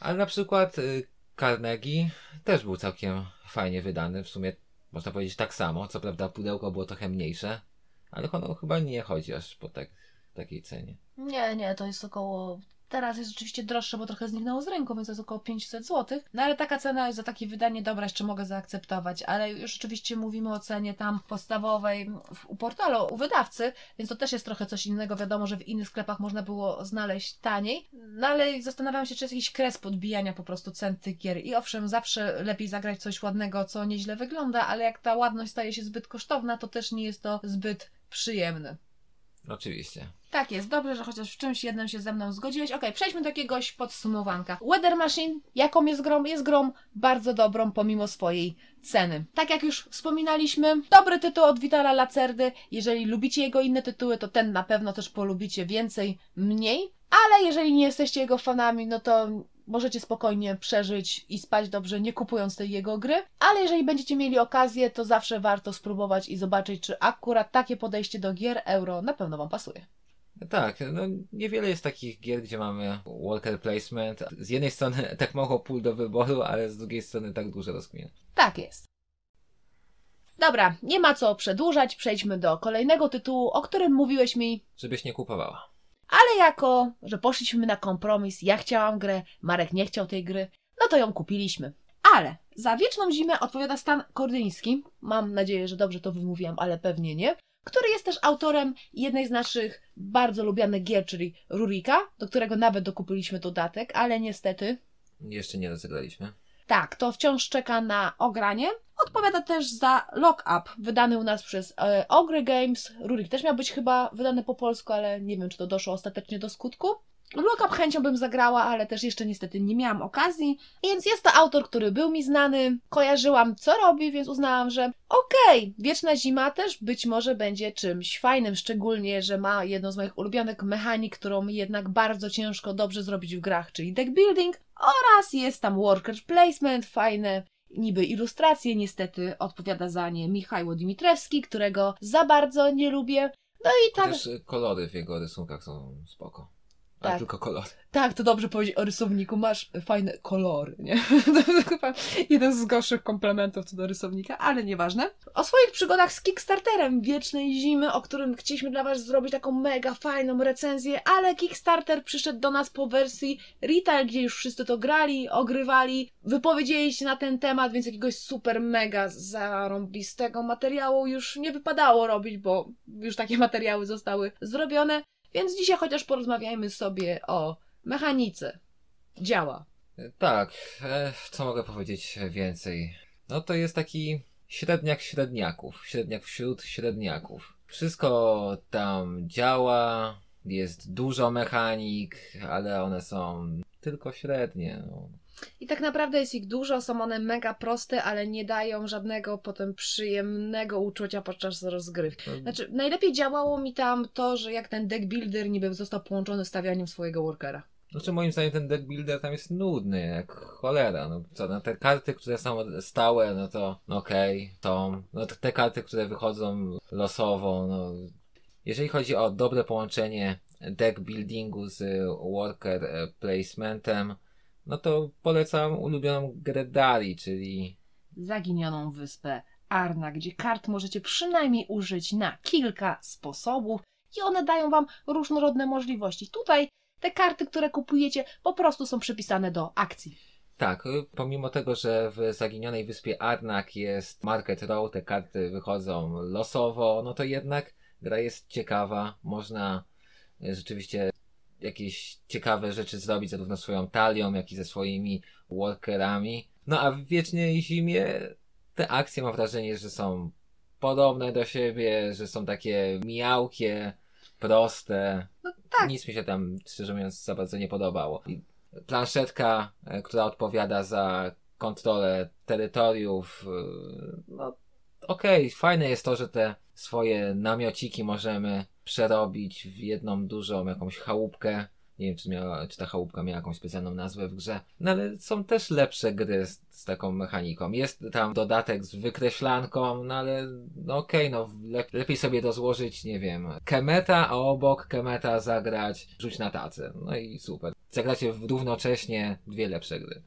ale na przykład y, Carnegie też był całkiem fajnie wydany, w sumie można powiedzieć tak samo, co prawda pudełko było trochę mniejsze, ale chyba nie chodzi aż po tak, takiej cenie. Nie, nie, to jest około Teraz jest rzeczywiście droższe, bo trochę zniknęło z rynku, więc jest około 500 zł. No ale taka cena za takie wydanie dobra jeszcze mogę zaakceptować, ale już oczywiście mówimy o cenie tam podstawowej u portalu, u wydawcy, więc to też jest trochę coś innego. Wiadomo, że w innych sklepach można było znaleźć taniej, no ale zastanawiam się, czy jest jakiś kres podbijania po prostu cen tych gier. I owszem, zawsze lepiej zagrać coś ładnego, co nieźle wygląda, ale jak ta ładność staje się zbyt kosztowna, to też nie jest to zbyt przyjemne. Oczywiście. Tak jest, dobrze, że chociaż w czymś jednym się ze mną zgodziłeś. Ok, przejdźmy do jakiegoś podsumowanka. Weather Machine, jaką jest grą? Jest grą bardzo dobrą pomimo swojej ceny. Tak jak już wspominaliśmy, dobry tytuł od Vitala Lacerdy. Jeżeli lubicie jego inne tytuły, to ten na pewno też polubicie więcej, mniej. Ale jeżeli nie jesteście jego fanami, no to możecie spokojnie przeżyć i spać dobrze, nie kupując tej jego gry. Ale jeżeli będziecie mieli okazję, to zawsze warto spróbować i zobaczyć, czy akurat takie podejście do gier euro na pewno Wam pasuje. Tak, no niewiele jest takich gier, gdzie mamy worker placement. Z jednej strony [laughs] tak mało pól do wyboru, ale z drugiej strony tak duże rozkminy. Tak jest. Dobra, nie ma co przedłużać, przejdźmy do kolejnego tytułu, o którym mówiłeś mi, Żebyś nie kupowała. Ale jako, że poszliśmy na kompromis, ja chciałam grę, Marek nie chciał tej gry, no to ją kupiliśmy. Ale za Wieczną Zimę odpowiada Stan Kordyński, mam nadzieję, że dobrze to wymówiłam, ale pewnie nie, który jest też autorem jednej z naszych bardzo lubianych gier, czyli Rurika, do którego nawet dokupiliśmy dodatek, ale niestety Jeszcze nie rozegraliśmy. Tak, to wciąż czeka na ogranie. Odpowiada też za Lock Up, wydany u nas przez e, Ogry Games. Rurik też miał być chyba wydany po polsku, ale nie wiem, czy to doszło ostatecznie do skutku. Lock Up chęcią bym zagrała, ale też jeszcze niestety nie miałam okazji. Więc jest to autor, który był mi znany. Kojarzyłam, co robi, więc uznałam, że okej, Wieczna Zima też być może będzie czymś fajnym, szczególnie, że ma jedną z moich ulubionych mechanik, którą jednak bardzo ciężko dobrze zrobić w grach, czyli deck building oraz jest tam worker placement, fajne niby ilustracje, niestety odpowiada za nie Michał Dimitrewski, którego za bardzo nie lubię. No i tak, Też kolory w jego rysunkach są spoko. A Tak. tylko kolory. tak, to dobrze powiedzieć o rysowniku, masz fajne kolory, nie? [laughs] To chyba jeden z gorszych komplementów co do rysownika, ale nieważne. O swoich przygodach z Kickstarterem Wiecznej Zimy, o którym chcieliśmy dla Was zrobić taką mega fajną recenzję, ale Kickstarter przyszedł do nas po wersji retail, gdzie już wszyscy to grali, ogrywali, wypowiedzieli się na ten temat, więc jakiegoś super mega zarąbistego materiału już nie wypadało robić, bo już takie [laughs] materiały zostały zrobione. Więc dzisiaj chociaż porozmawiajmy sobie o mechanice. Działa. Tak, e, co mogę powiedzieć więcej? No to jest taki średniak średniaków, średniak wśród średniaków. Wszystko tam działa, jest dużo mechanik, ale one są tylko średnie. No. I tak naprawdę jest ich dużo, są one mega proste, ale nie dają żadnego potem przyjemnego uczucia podczas rozgrywki. Znaczy, najlepiej działało mi tam to, że jak ten deck builder niby został połączony z stawianiem swojego workera. Znaczy moim zdaniem ten deck builder tam jest nudny, jak cholera. No co, no te karty, które są stałe, no to no okej, są. No te- te karty, które wychodzą losowo, no. Jeżeli chodzi o dobre połączenie deck buildingu z worker e, placementem, no to polecam ulubioną grę Dari, czyli Zaginioną wyspę Arna, gdzie kart możecie przynajmniej użyć na kilka sposobów i one dają Wam różnorodne możliwości. Tutaj te karty, które kupujecie, po prostu są przypisane do akcji. Tak, y, pomimo tego, że w zaginionej wyspie Arnak jest Market Row, te karty wychodzą losowo, no to jednak gra jest ciekawa, można y, rzeczywiście jakieś ciekawe rzeczy zrobić zarówno swoją talią, jak i ze swoimi workerami. No a w Wiecznej Zimie te akcje mam wrażenie, że są podobne do siebie, że są takie miałkie, proste. No tak. Nic mi się tam, szczerze mówiąc, za bardzo nie podobało. Planszetka, e, która odpowiada za kontrolę terytoriów. e, No, okej, fajne jest to, że te swoje namiociki możemy przerobić w jedną dużą jakąś chałupkę. Nie wiem, czy, miała, czy ta chałupka miała jakąś specjalną nazwę w grze. No ale są też lepsze gry z, z taką mechaniką. Jest tam dodatek z wykreślanką, no ale no okej, no lep, lepiej sobie rozłożyć, nie wiem, kemeta, a obok kemeta zagrać rzuć na tacę. No i super. Zagracie równocześnie dwie lepsze gry.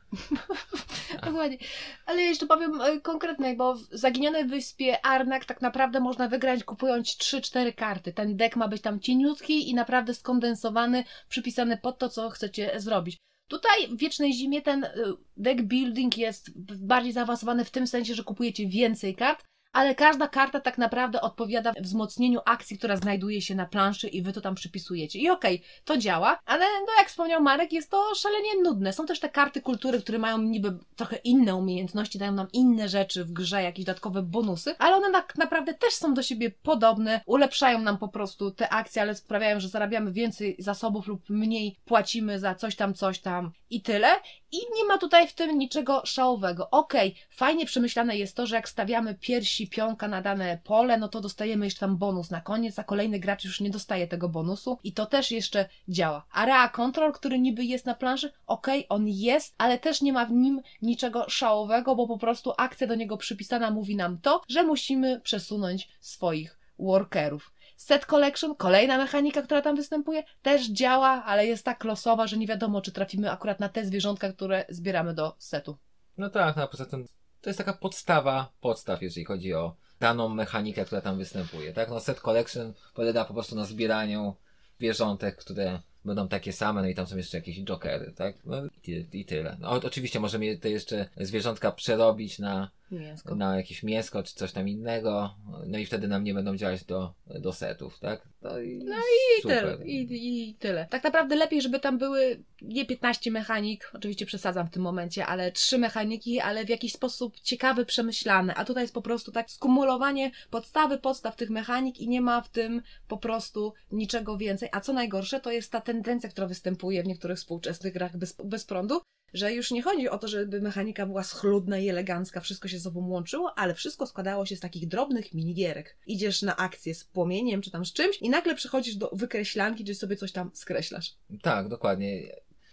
[laughs] Dokładnie. Ale jeszcze powiem e, konkretnej, bo w Zaginionej Wyspie Arnak tak naprawdę można wygrać kupując 3-4 karty. Ten deck ma być tam cieniutki i naprawdę skondensowany, przypisany pod to, co chcecie zrobić. Tutaj w Wiecznej Zimie ten e, deck building jest bardziej zaawansowany w tym sensie, że kupujecie więcej kart, ale każda karta tak naprawdę odpowiada wzmocnieniu akcji, która znajduje się na planszy i wy to tam przypisujecie. I okej, to działa, ale no jak wspomniał Marek, jest to szalenie nudne. Są też te karty kultury, które mają niby trochę inne umiejętności, dają nam inne rzeczy w grze, jakieś dodatkowe bonusy, ale one tak naprawdę też są do siebie podobne, ulepszają nam po prostu te akcje, ale sprawiają, że zarabiamy więcej zasobów lub mniej płacimy za coś tam, coś tam i tyle. I nie ma tutaj w tym niczego szałowego. Okej, fajnie przemyślane jest to, że jak stawiamy piersi pionka na dane pole, no to dostajemy jeszcze tam bonus na koniec, a kolejny gracz już nie dostaje tego bonusu i to też jeszcze działa. Area Control, który niby jest na planszy, okej, on jest, ale też nie ma w nim niczego szałowego, bo po prostu akcja do niego przypisana mówi nam to, że musimy przesunąć swoich workerów. Set Collection, kolejna mechanika, która tam występuje, też działa, ale jest tak losowa, że nie wiadomo, czy trafimy akurat na te zwierzątka, które zbieramy do setu. No tak, no a poza tym to jest taka podstawa podstaw, jeżeli chodzi o daną mechanikę, która tam występuje, tak? No set collection polega po prostu na zbieraniu zwierzątek, które będą takie same, no i tam są jeszcze jakieś jokery, tak? No i, i tyle. No, oczywiście możemy te jeszcze zwierzątka przerobić na, Mięsko. na jakieś mięsko czy coś tam innego, no i wtedy nam nie będą działać do, do setów, tak? No i, No i tyle, i, I tyle. Tak naprawdę lepiej, żeby tam były nie 15 mechanik, oczywiście przesadzam w tym momencie, ale trzy mechaniki, ale w jakiś sposób ciekawy, przemyślane. A tutaj jest po prostu tak skumulowanie podstawy, podstaw tych mechanik i nie ma w tym po prostu niczego więcej. A co najgorsze, to jest ta tendencja, która występuje w niektórych współczesnych grach bez, bez prądu, że już nie chodzi o to, żeby mechanika była schludna i elegancka, wszystko się ze sobą łączyło, ale wszystko składało się z takich drobnych minigierek. Idziesz na akcję z płomieniem czy tam z czymś i nagle przechodzisz do wykreślanki, gdzie sobie coś tam skreślasz. Tak, dokładnie.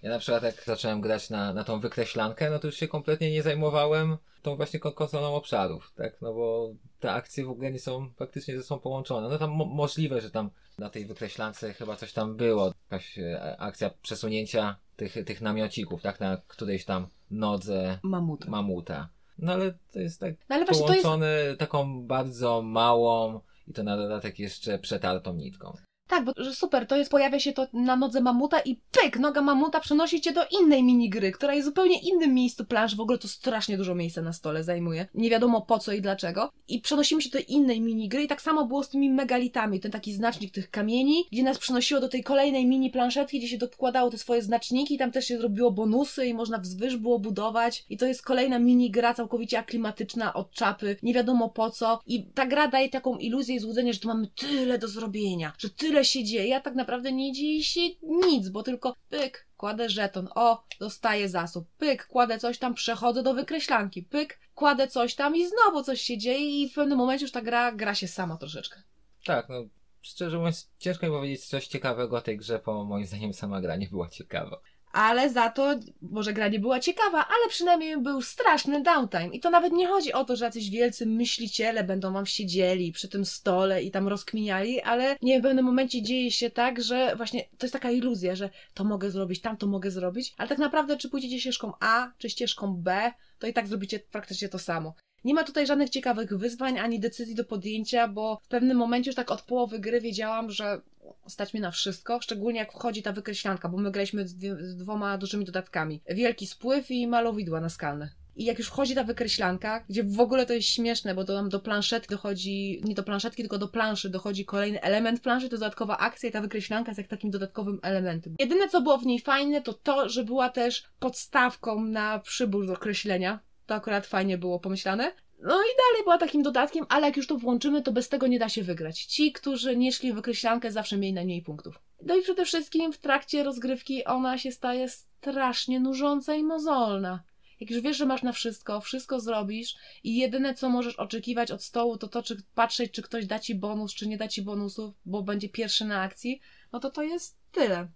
Ja na przykład jak zacząłem grać na, na tą wykreślankę, no to już się kompletnie nie zajmowałem tą właśnie kon- konsolą obszarów, tak? No bo te akcje w ogóle nie są praktycznie ze sobą połączone. No tam mo- możliwe, że tam na tej wykreślance chyba coś tam było, jakaś e, akcja przesunięcia tych, tych namiocików, tak? Na którejś tam nodze Mamut. mamuta. No ale to jest tak No ale to jest połączone taką bardzo małą i to na dodatek jeszcze przetartą nitką. Tak, bo że super, to jest, pojawia się to na nodze mamuta i pyk, noga mamuta przenosi cię do innej minigry, która jest w zupełnie innym miejscu plansz, w ogóle to strasznie dużo miejsca na stole zajmuje, nie wiadomo po co i dlaczego. I przenosimy się do innej minigry i tak samo było z tymi megalitami, ten taki znacznik tych kamieni, gdzie nas przenosiło do tej kolejnej mini planszetki, gdzie się dokładało te swoje znaczniki, tam też się zrobiło bonusy i można wzwyż było budować. I to jest kolejna minigra całkowicie aklimatyczna od czapy, nie wiadomo po co. I ta gra daje taką iluzję i złudzenie, że tu mamy tyle do zrobienia, że tyle się dzieje, a tak naprawdę nie dzieje się nic, bo tylko pyk, kładę żeton, o, dostaję zasób, pyk, kładę coś tam, przechodzę do wykreślanki, pyk, kładę coś tam i znowu coś się dzieje i w pewnym momencie już ta gra gra się sama troszeczkę. Tak, no szczerze mówiąc, ciężko mi powiedzieć coś ciekawego o tej grze, bo moim zdaniem sama gra nie była ciekawa. Ale za to, może gra nie była ciekawa, ale przynajmniej był straszny downtime. I to nawet nie chodzi o to, że jacyś wielcy myśliciele będą wam siedzieli przy tym stole i tam rozkminiali, ale nie w pewnym momencie dzieje się tak, że właśnie to jest taka iluzja, że to mogę zrobić, tam to mogę zrobić, ale tak naprawdę czy pójdziecie ścieżką A, czy ścieżką B, to i tak zrobicie praktycznie to samo. Nie ma tutaj żadnych ciekawych wyzwań ani decyzji do podjęcia, bo w pewnym momencie już tak od połowy gry wiedziałam, że stać mnie na wszystko, szczególnie jak wchodzi ta wykreślanka, bo my graliśmy z, dwoma dużymi dodatkami. Wielki spływ i malowidła naskalne. I jak już wchodzi ta wykreślanka, gdzie w ogóle to jest śmieszne, bo to nam do planszetki dochodzi, nie do planszetki, tylko do planszy dochodzi kolejny element planszy, to dodatkowa akcja i ta wykreślanka jest jak takim dodatkowym elementem. Jedyne co było w niej fajne, to to, że była też podstawką na przybór do kreślenia. To akurat fajnie było pomyślane. No i dalej była takim dodatkiem, ale jak już to włączymy, to bez tego nie da się wygrać. Ci, którzy nie szli wykreślankę, zawsze mieli na niej punktów. No i przede wszystkim w trakcie rozgrywki ona się staje strasznie nużąca i mozolna. Jak już wiesz, że masz na wszystko, wszystko zrobisz i jedyne co możesz oczekiwać od stołu to to, czy patrzeć, czy ktoś da ci bonus, czy nie da ci bonusów, bo będzie pierwszy na akcji, no to to jest tyle.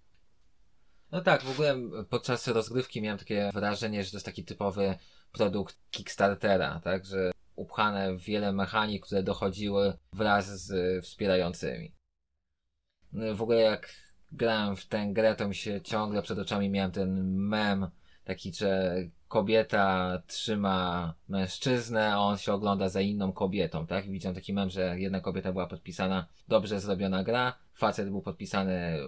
No tak, w ogóle podczas rozgrywki miałem takie wrażenie, że to jest taki typowy produkt Kickstartera, tak, że upchane wiele mechanik, które dochodziły wraz z wspierającymi. No, W ogóle jak grałem w tę grę, to mi się ciągle przed oczami miałem ten mem, taki, że kobieta trzyma mężczyznę, a on się ogląda za inną kobietą, tak? I widziałem taki mem, że jedna kobieta była podpisana dobrze zrobiona gra, facet był podpisany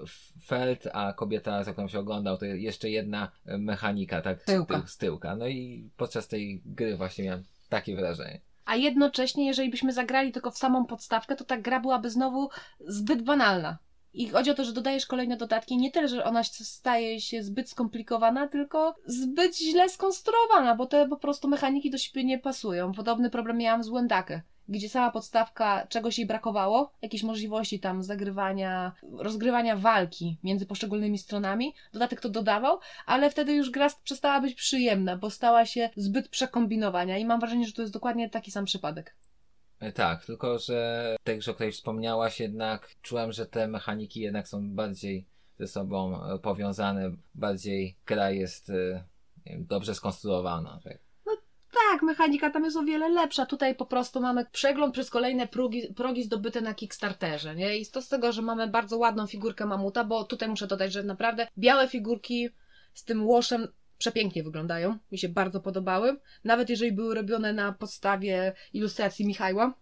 Feld, a kobieta, za którą się oglądał, to jeszcze jedna mechanika, tak? Tyłka. tył- Z tyłka. No i podczas tej gry właśnie miałem takie wrażenie. A jednocześnie, jeżeli byśmy zagrali tylko w samą podstawkę, to ta gra byłaby znowu zbyt banalna. I chodzi o to, że dodajesz kolejne dodatki. Nie tyle, że ona staje się zbyt skomplikowana, tylko zbyt źle skonstruowana, bo te po prostu mechaniki do siebie nie pasują. Podobny problem miałam z Wendakę, gdzie sama podstawka czegoś jej brakowało, jakieś możliwości tam zagrywania, rozgrywania walki między poszczególnymi stronami. Dodatek to dodawał, ale wtedy już gra przestała być przyjemna, bo stała się zbyt przekombinowania i mam wrażenie, że to jest dokładnie taki sam przypadek. E, Tak, tylko że tej grze, o której wspomniałaś, jednak czułem, że te mechaniki jednak są bardziej ze sobą e, powiązane, bardziej gra jest e, wiem, dobrze skonstruowana. Tak? Tak, mechanika tam jest o wiele lepsza. Tutaj po prostu mamy przegląd przez kolejne progi, progi zdobyte na Kickstarterze, nie? I to z tego, że mamy bardzo ładną figurkę mamuta, bo tutaj muszę dodać, że naprawdę białe figurki z tym łoszem przepięknie wyglądają. Mi się bardzo podobały. Nawet jeżeli były robione na podstawie ilustracji Michała,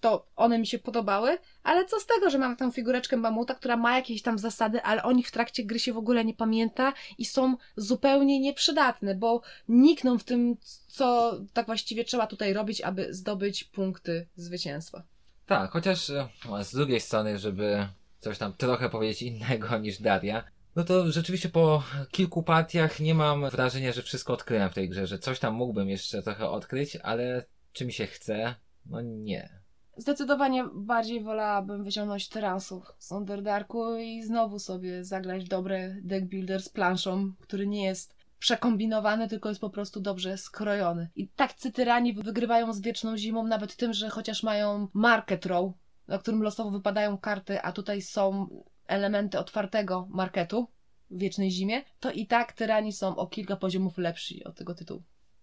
to one mi się podobały, ale co z tego, że mam tą figureczkę mamuta, która ma jakieś tam zasady, ale o nich w trakcie gry się w ogóle nie pamięta i są zupełnie nieprzydatne, bo nikną w tym, co tak właściwie trzeba tutaj robić, aby zdobyć punkty zwycięstwa. Tak, chociaż e, z drugiej strony, żeby coś tam trochę powiedzieć innego [laughs] niż Daria, no to rzeczywiście po kilku partiach nie mam wrażenia, że wszystko odkryłem w tej grze, że coś tam mógłbym jeszcze trochę odkryć, ale czy mi się chce? No nie. Zdecydowanie bardziej wolałabym wyciągnąć teransów z Underdarku i znowu sobie zagrać dobry deck builder z planszą, który nie jest przekombinowany, tylko jest po prostu dobrze skrojony. I tak cytyrani wygrywają z wieczną zimą, nawet tym, że chociaż mają market row, na którym losowo wypadają karty, a tutaj są elementy otwartego marketu w wiecznej zimie, to i tak tyrani są o kilka poziomów lepsi od tego tytułu.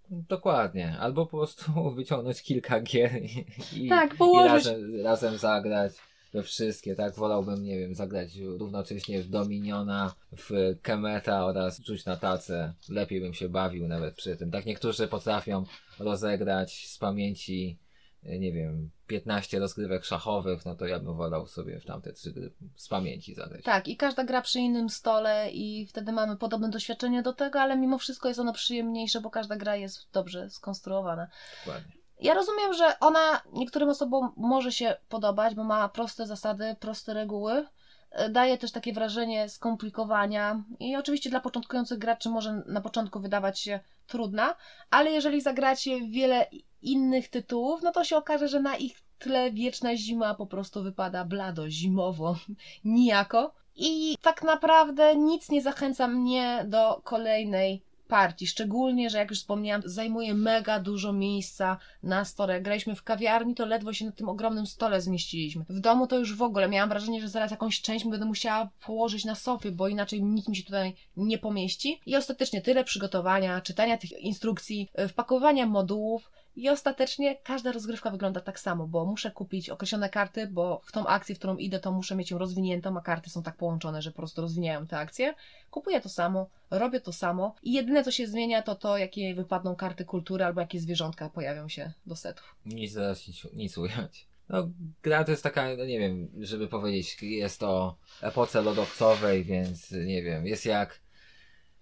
Dokładnie. Albo po prostu [laughs] wyciągnąć kilka gier i, i, Tak, i razem, razem zagrać we wszystkie, tak? Wolałbym, nie wiem, zagrać równocześnie w Dominiona, w Kemeta oraz rzuć na tacę. Lepiej bym się bawił nawet przy tym. Tak niektórzy potrafią rozegrać z pamięci, nie wiem, 15 rozgrywek szachowych, no to ja bym wolał sobie w tamte trzy gry z pamięci zagrać. Tak, i każda gra przy innym stole i wtedy mamy podobne doświadczenie do tego, ale mimo wszystko jest ono przyjemniejsze, bo każda gra jest dobrze skonstruowana. Dokładnie. Ja rozumiem, że ona niektórym osobom może się podobać, bo ma proste zasady, proste reguły. E, Daje też takie wrażenie skomplikowania i oczywiście dla początkujących graczy może na początku wydawać się trudna, ale jeżeli zagracie wiele innych tytułów, no to się okaże, że na ich tle wieczna zima po prostu wypada blado, zimowo, [laughs] nijako. I tak naprawdę nic nie zachęca mnie do kolejnej partii. Szczególnie, że jak już wspomniałam, zajmuje mega dużo miejsca na stole. Graliśmy w kawiarni, to ledwo się na tym ogromnym stole zmieściliśmy. W domu to już w ogóle miałam wrażenie, że zaraz jakąś część będę musiała położyć na sofie, bo inaczej nic mi się tutaj nie pomieści. I ostatecznie tyle przygotowania, czytania tych instrukcji, wpakowania modułów. I ostatecznie każda rozgrywka wygląda tak samo, bo muszę kupić określone karty, bo w tą akcję, w którą idę, to muszę mieć ją rozwiniętą, a karty są tak połączone, że po prostu rozwiniają te akcje. Kupuję to samo, robię to samo i jedyne co się zmienia to to, jakie wypadną karty kultury albo jakie zwierzątka pojawią się do setów. Nic zaraz nic, nic ująć. No, gra to jest taka, no nie wiem, żeby powiedzieć, jest o epoce lodowcowej, więc nie wiem, jest jak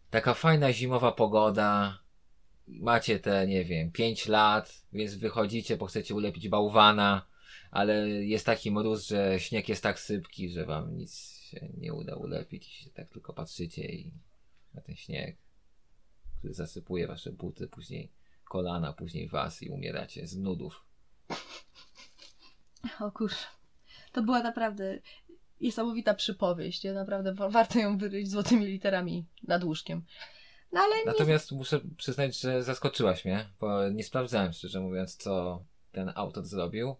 taka fajna zimowa pogoda. Macie te, nie wiem, 5 lat, więc wychodzicie, bo chcecie ulepić bałwana, ale jest taki mróz, że śnieg jest tak sypki, że wam nic się nie uda ulepić. Tak tylko patrzycie i na ten śnieg, który zasypuje wasze buty, później kolana, później was i umieracie z nudów. O kurczę, to była naprawdę niesamowita przypowieść. nie? Naprawdę wa- warto ją wyryć złotymi literami nad łóżkiem. No ale nie Natomiast muszę przyznać, że zaskoczyłaś mnie, bo nie sprawdzałem szczerze mówiąc, co ten autor zrobił,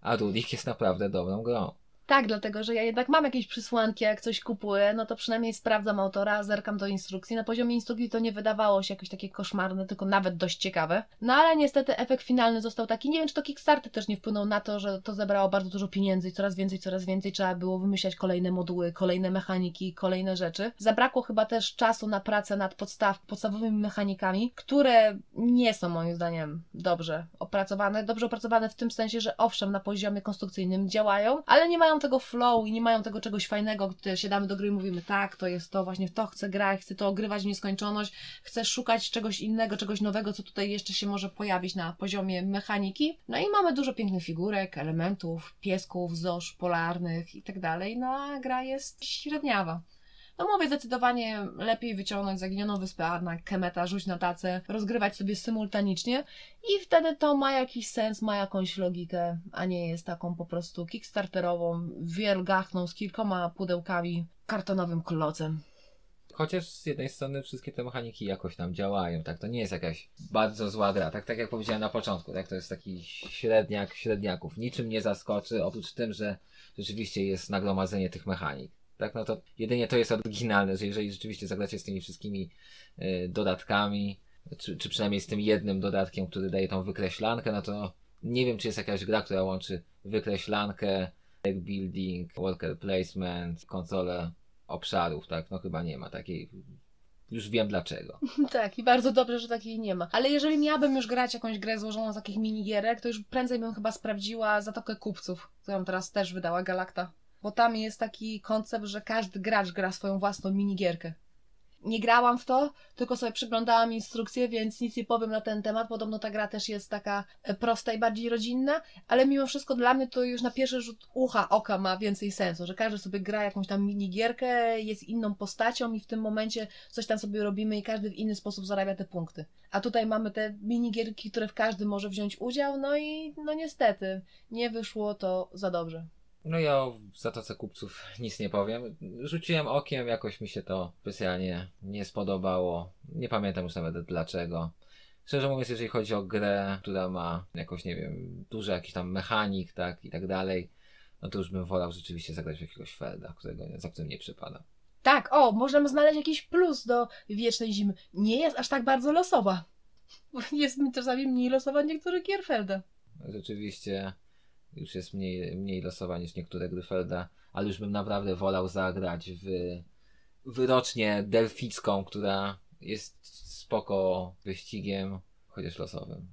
a Rudik jest naprawdę dobrą grą. Tak, dlatego że ja jednak mam jakieś przysłanki, jak coś kupuję, no to przynajmniej sprawdzam autora, zerkam do instrukcji. Na poziomie instrukcji to nie wydawało się jakoś takie koszmarne, tylko nawet dość ciekawe. No ale niestety efekt finalny został taki. Nie wiem, czy to Kickstarter też nie wpłynął na to, że to zebrało bardzo dużo pieniędzy i coraz więcej, coraz więcej trzeba było wymyślać kolejne moduły, kolejne mechaniki, kolejne rzeczy. Zabrakło chyba też czasu na pracę nad podstaw, podstawowymi mechanikami, które nie są moim zdaniem dobrze opracowane. Dobrze opracowane w tym sensie, że owszem, na poziomie konstrukcyjnym działają, ale nie mają tego flow i nie mają tego czegoś fajnego, gdy siadamy do gry i mówimy, tak, to jest to, właśnie w to chcę grać, chcę to ogrywać w nieskończoność, chcę szukać czegoś innego, czegoś nowego, co tutaj jeszcze się może pojawić na poziomie mechaniki. No i mamy dużo pięknych figurek, elementów, piesków, zosz polarnych i tak dalej, no a gra jest średniawa. No mówię, zdecydowanie lepiej wyciągnąć zaginioną wyspę Arna, Kemeta, rzuć na tacę, rozgrywać sobie symultanicznie i wtedy to ma jakiś sens, ma jakąś logikę, a nie jest taką po prostu kickstarterową, wielgachną z kilkoma pudełkami, kartonowym klocem. Chociaż z jednej strony wszystkie te mechaniki jakoś tam działają, tak? To nie jest jakaś bardzo zła gra, tak, tak jak powiedziałem na początku, tak? To jest taki średniak średniaków. Niczym nie zaskoczy, oprócz tym, że rzeczywiście jest nagromadzenie tych mechanik. Tak, no to jedynie to jest oryginalne, że jeżeli rzeczywiście zagracie z tymi wszystkimi y, dodatkami, czy, czy przynajmniej z tym jednym dodatkiem, który daje tą wykreślankę, no to nie wiem, czy jest jakaś gra, która łączy wykreślankę, deck building, worker placement, konsolę obszarów, tak? No chyba nie ma takiej. Już wiem dlaczego. [laughs] Tak, i bardzo dobrze, że takiej nie ma. Ale jeżeli miałabym już grać jakąś grę złożoną z takich minigierek, to już prędzej bym chyba sprawdziła Zatokę Kupców, którą teraz też wydała Galacta. Bo tam jest taki koncept, że każdy gracz gra swoją własną minigierkę. Nie grałam w to, tylko sobie przyglądałam instrukcje, więc nic nie powiem na ten temat. Podobno ta gra też jest taka e, prosta i bardziej rodzinna, ale mimo wszystko dla mnie to już na pierwszy rzut ucha, oka ma więcej sensu, że każdy sobie gra jakąś tam minigierkę, jest inną postacią i w tym momencie coś tam sobie robimy i każdy w inny sposób zarabia te punkty. A tutaj mamy te minigierki, które w każdy może wziąć udział, no i no niestety nie wyszło to za dobrze. No ja o Zatoce Kupców nic nie powiem. Rzuciłem okiem, jakoś mi się to specjalnie nie spodobało. Nie pamiętam już nawet dlaczego. Szczerze mówiąc, jeżeli chodzi o grę, która ma jakoś, nie wiem, duży jakiś tam mechanik, tak, i tak dalej, no to już bym wolał rzeczywiście zagrać w jakiegoś Felda, którego, za którym nie przypada. Tak, o, możemy znaleźć jakiś plus do Wiecznej Zimy. Nie jest aż tak bardzo losowa. [laughs] Jest mi czasami mniej losowa niektórych gier Felda. Rzeczywiście już jest mniej, mniej losowa niż niektóre Gryfelda, ale już bym naprawdę wolał zagrać w wyrocznie delficką, która jest spoko wyścigiem, chociaż losowym.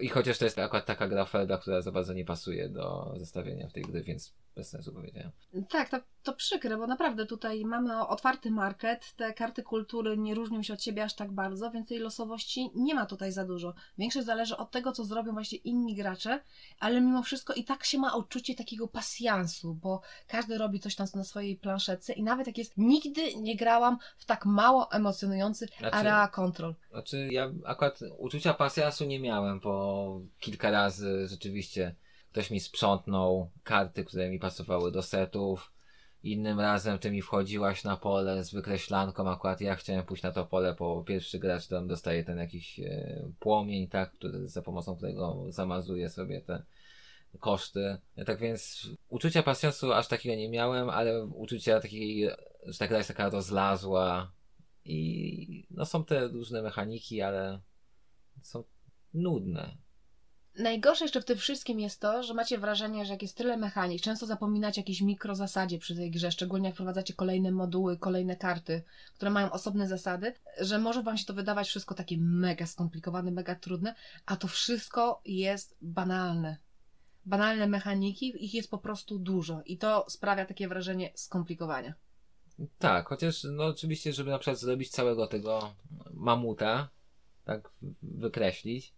I chociaż to jest akurat taka gra Felda, która za bardzo nie pasuje do zestawienia w tej gry, więc bez sensu powiedziałem. Tak, to, to przykre, bo naprawdę tutaj mamy otwarty market, te karty kultury nie różnią się od siebie aż tak bardzo, więc tej losowości nie ma tutaj za dużo. Większość zależy od tego, co zrobią właśnie inni gracze, ale mimo wszystko i tak się ma odczucie takiego pasjansu, bo każdy robi coś tam na swojej planszetce i nawet jak jest, nigdy nie grałam w tak mało emocjonujący Znaczy- Area Control. Znaczy, ja akurat uczucia pasjansu nie miałem, bo kilka razy rzeczywiście ktoś mi sprzątnął karty, które mi pasowały do setów. Innym razem ty mi wchodziłaś na pole z wykreślanką, akurat ja chciałem pójść na to pole, bo pierwszy gracz tam dostaje ten jakiś e, płomień, tak, który, za pomocą którego zamazuje sobie te koszty. Tak więc uczucia pasjansu aż takiego nie miałem, ale uczucia takiej, że ta gra jest taka rozlazła i no są te różne mechaniki, ale są nudne. Najgorsze jeszcze w tym wszystkim jest to, że macie wrażenie, że jak jest tyle mechanik, często zapominacie jakieś mikrozasadzie przy tej grze, szczególnie jak wprowadzacie kolejne moduły, kolejne karty, które mają osobne zasady, że może wam się to wydawać wszystko takie mega skomplikowane, mega trudne, a to wszystko jest banalne. Banalne mechaniki, ich jest po prostu dużo i to sprawia takie wrażenie skomplikowania. Tak, chociaż no oczywiście, żeby na przykład zrobić całego tego mamuta, tak wykreślić,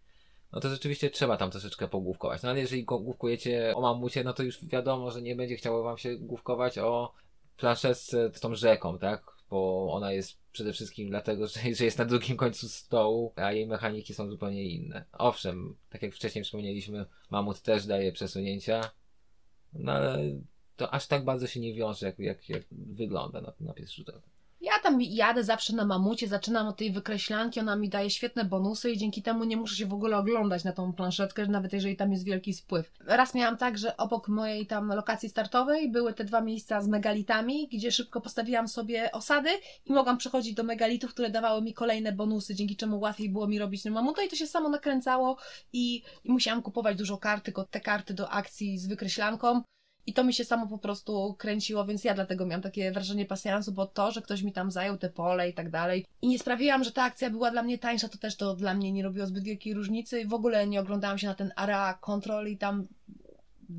no to rzeczywiście trzeba tam troszeczkę pogłówkować. No ale jeżeli główkujecie o mamucie, no to już wiadomo, że nie będzie chciało wam się główkować o planszetce z tą rzeką, tak? Bo ona jest przede wszystkim dlatego, [laughs] że, że jest na drugim końcu stołu, a jej mechaniki są zupełnie inne. Owszem, tak jak wcześniej wspomnieliśmy, mamut też daje przesunięcia, no ale to aż tak bardzo się nie wiąże, jak, jak, jak wygląda na, na pierwszy rzut oka. Tam jadę zawsze na mamucie, zaczynam od tej wykreślanki, ona mi daje świetne bonusy i dzięki temu nie muszę się w ogóle oglądać na tą planszetkę, nawet jeżeli tam jest wielki spływ. Raz miałam tak, że obok mojej tam lokacji startowej były te dwa miejsca z megalitami, gdzie szybko postawiłam sobie osady i mogłam przechodzić do megalitów, które dawały mi kolejne bonusy, dzięki czemu łatwiej było mi robić na mamuta i to się samo nakręcało i, i musiałam kupować dużo kart, tylko te karty do akcji z wykreślanką. I to mi się samo po prostu kręciło, więc ja dlatego miałam takie wrażenie pasjansu, bo to, że ktoś mi tam zajął te pole i tak dalej. I nie sprawiłam, że ta akcja była dla mnie tańsza, to też to dla mnie nie robiło zbyt wielkiej różnicy. W ogóle nie oglądałam się na ten area control i tam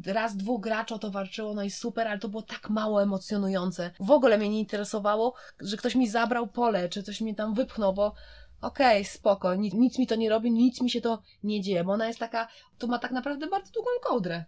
raz, dwóch graczy o to walczyło, no i super, ale to było tak mało emocjonujące. W ogóle mnie nie interesowało, że ktoś mi zabrał pole, czy coś mi tam wypchnął, bo okej, spoko, nic, nic mi to nie robi, nic mi się to nie dzieje, bo ona jest taka, to ma tak naprawdę bardzo długą kołdrę.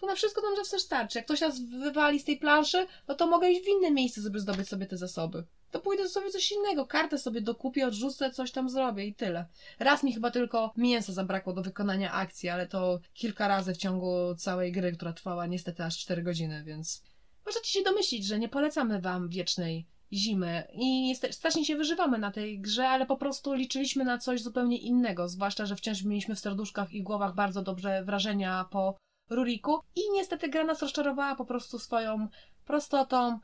To na wszystko tam zawsze starczy. Jak ktoś nas wywali z tej planszy, no to mogę iść w inne miejsce, żeby zdobyć sobie te zasoby. To pójdę sobie coś innego, kartę sobie dokupię, odrzucę, coś tam zrobię i tyle. Raz mi chyba tylko mięsa zabrakło do wykonania akcji, ale to kilka razy w ciągu całej gry, która trwała niestety aż 4 godziny, więc możecie się domyślić, że nie polecamy wam wiecznej zimy i strasznie się wyżywamy na tej grze, ale po prostu liczyliśmy na coś zupełnie innego, zwłaszcza, że wciąż mieliśmy w serduszkach i głowach bardzo dobrze wrażenia po Ruriku i niestety gra nas rozczarowała po prostu swoją prostotą,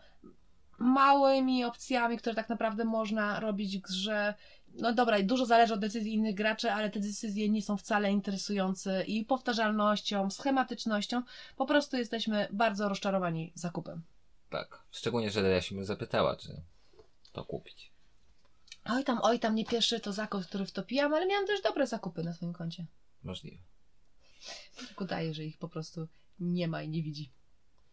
małymi opcjami, które tak naprawdę można robić w grze. no dobra, dużo zależy od decyzji innych graczy, ale te decyzje nie są wcale interesujące i powtarzalnością, schematycznością. Po prostu jesteśmy bardzo rozczarowani zakupem. Tak. Szczególnie, że Daria się mnie zapytała, czy to kupić. Oj tam, oj tam, nie pierwszy to zakup, który wtopiłam, ale miałam też dobre zakupy na swoim koncie. Możliwe. Udaje, że ich po prostu nie ma i nie widzi.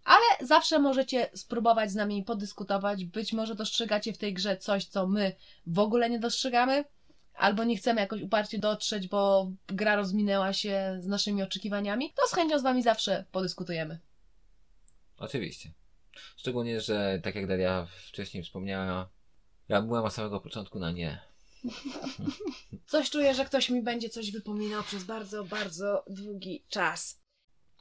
Ale zawsze możecie spróbować z nami podyskutować. Być może dostrzegacie w tej grze coś, co my w ogóle nie dostrzegamy, albo nie chcemy jakoś uparcie dotrzeć, bo gra rozminęła się z naszymi oczekiwaniami. To z chęcią z wami zawsze podyskutujemy. Oczywiście. Szczególnie, że tak jak Daria wcześniej wspomniała, ja byłem od samego początku na nie. [laughs] Coś czuję, że ktoś mi będzie coś wypominał przez bardzo, bardzo długi czas.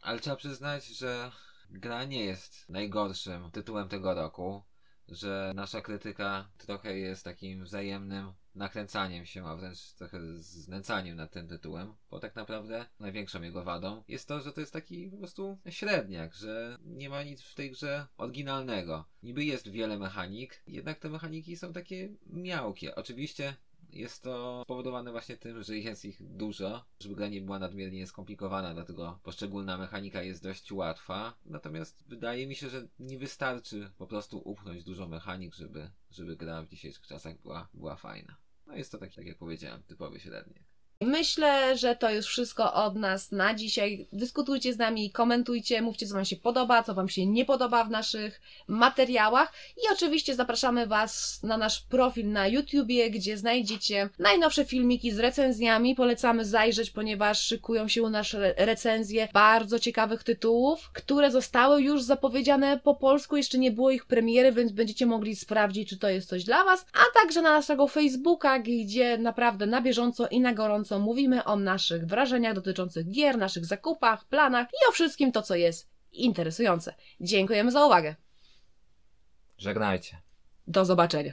Ale trzeba przyznać, że gra nie jest najgorszym tytułem tego roku, że nasza krytyka trochę jest takim wzajemnym nakręcaniem się, a wręcz trochę znęcaniem nad tym tytułem, bo tak naprawdę największą jego wadą jest to, że to jest taki po prostu średniak, że nie ma nic w tej grze oryginalnego. Niby jest wiele mechanik, jednak te mechaniki są takie miałkie. Oczywiście jest to spowodowane właśnie tym, że jest ich dużo, żeby gra nie była nadmiernie skomplikowana, dlatego poszczególna mechanika jest dość łatwa. Natomiast wydaje mi się, że nie wystarczy po prostu upchnąć dużo mechanik, żeby, żeby gra w dzisiejszych czasach była, była fajna. No jest to taki, tak jak powiedziałem, typowy średnik. Myślę, że to już wszystko od nas na dzisiaj. Dyskutujcie z nami, komentujcie, mówcie, co Wam się podoba, co Wam się nie podoba w naszych materiałach. I oczywiście zapraszamy Was na nasz profil na YouTubie, gdzie znajdziecie najnowsze filmiki z recenzjami. Polecamy zajrzeć, ponieważ szykują się u nas re- recenzje bardzo ciekawych tytułów, które zostały już zapowiedziane po polsku. Jeszcze nie było ich premiery, więc będziecie mogli sprawdzić, czy to jest coś dla Was. A także na naszego Facebooka, gdzie naprawdę na bieżąco i na gorąco mówimy o naszych wrażeniach dotyczących gier, naszych zakupach, planach i o wszystkim to, co jest interesujące. Dziękujemy za uwagę. Żegnajcie. Do zobaczenia.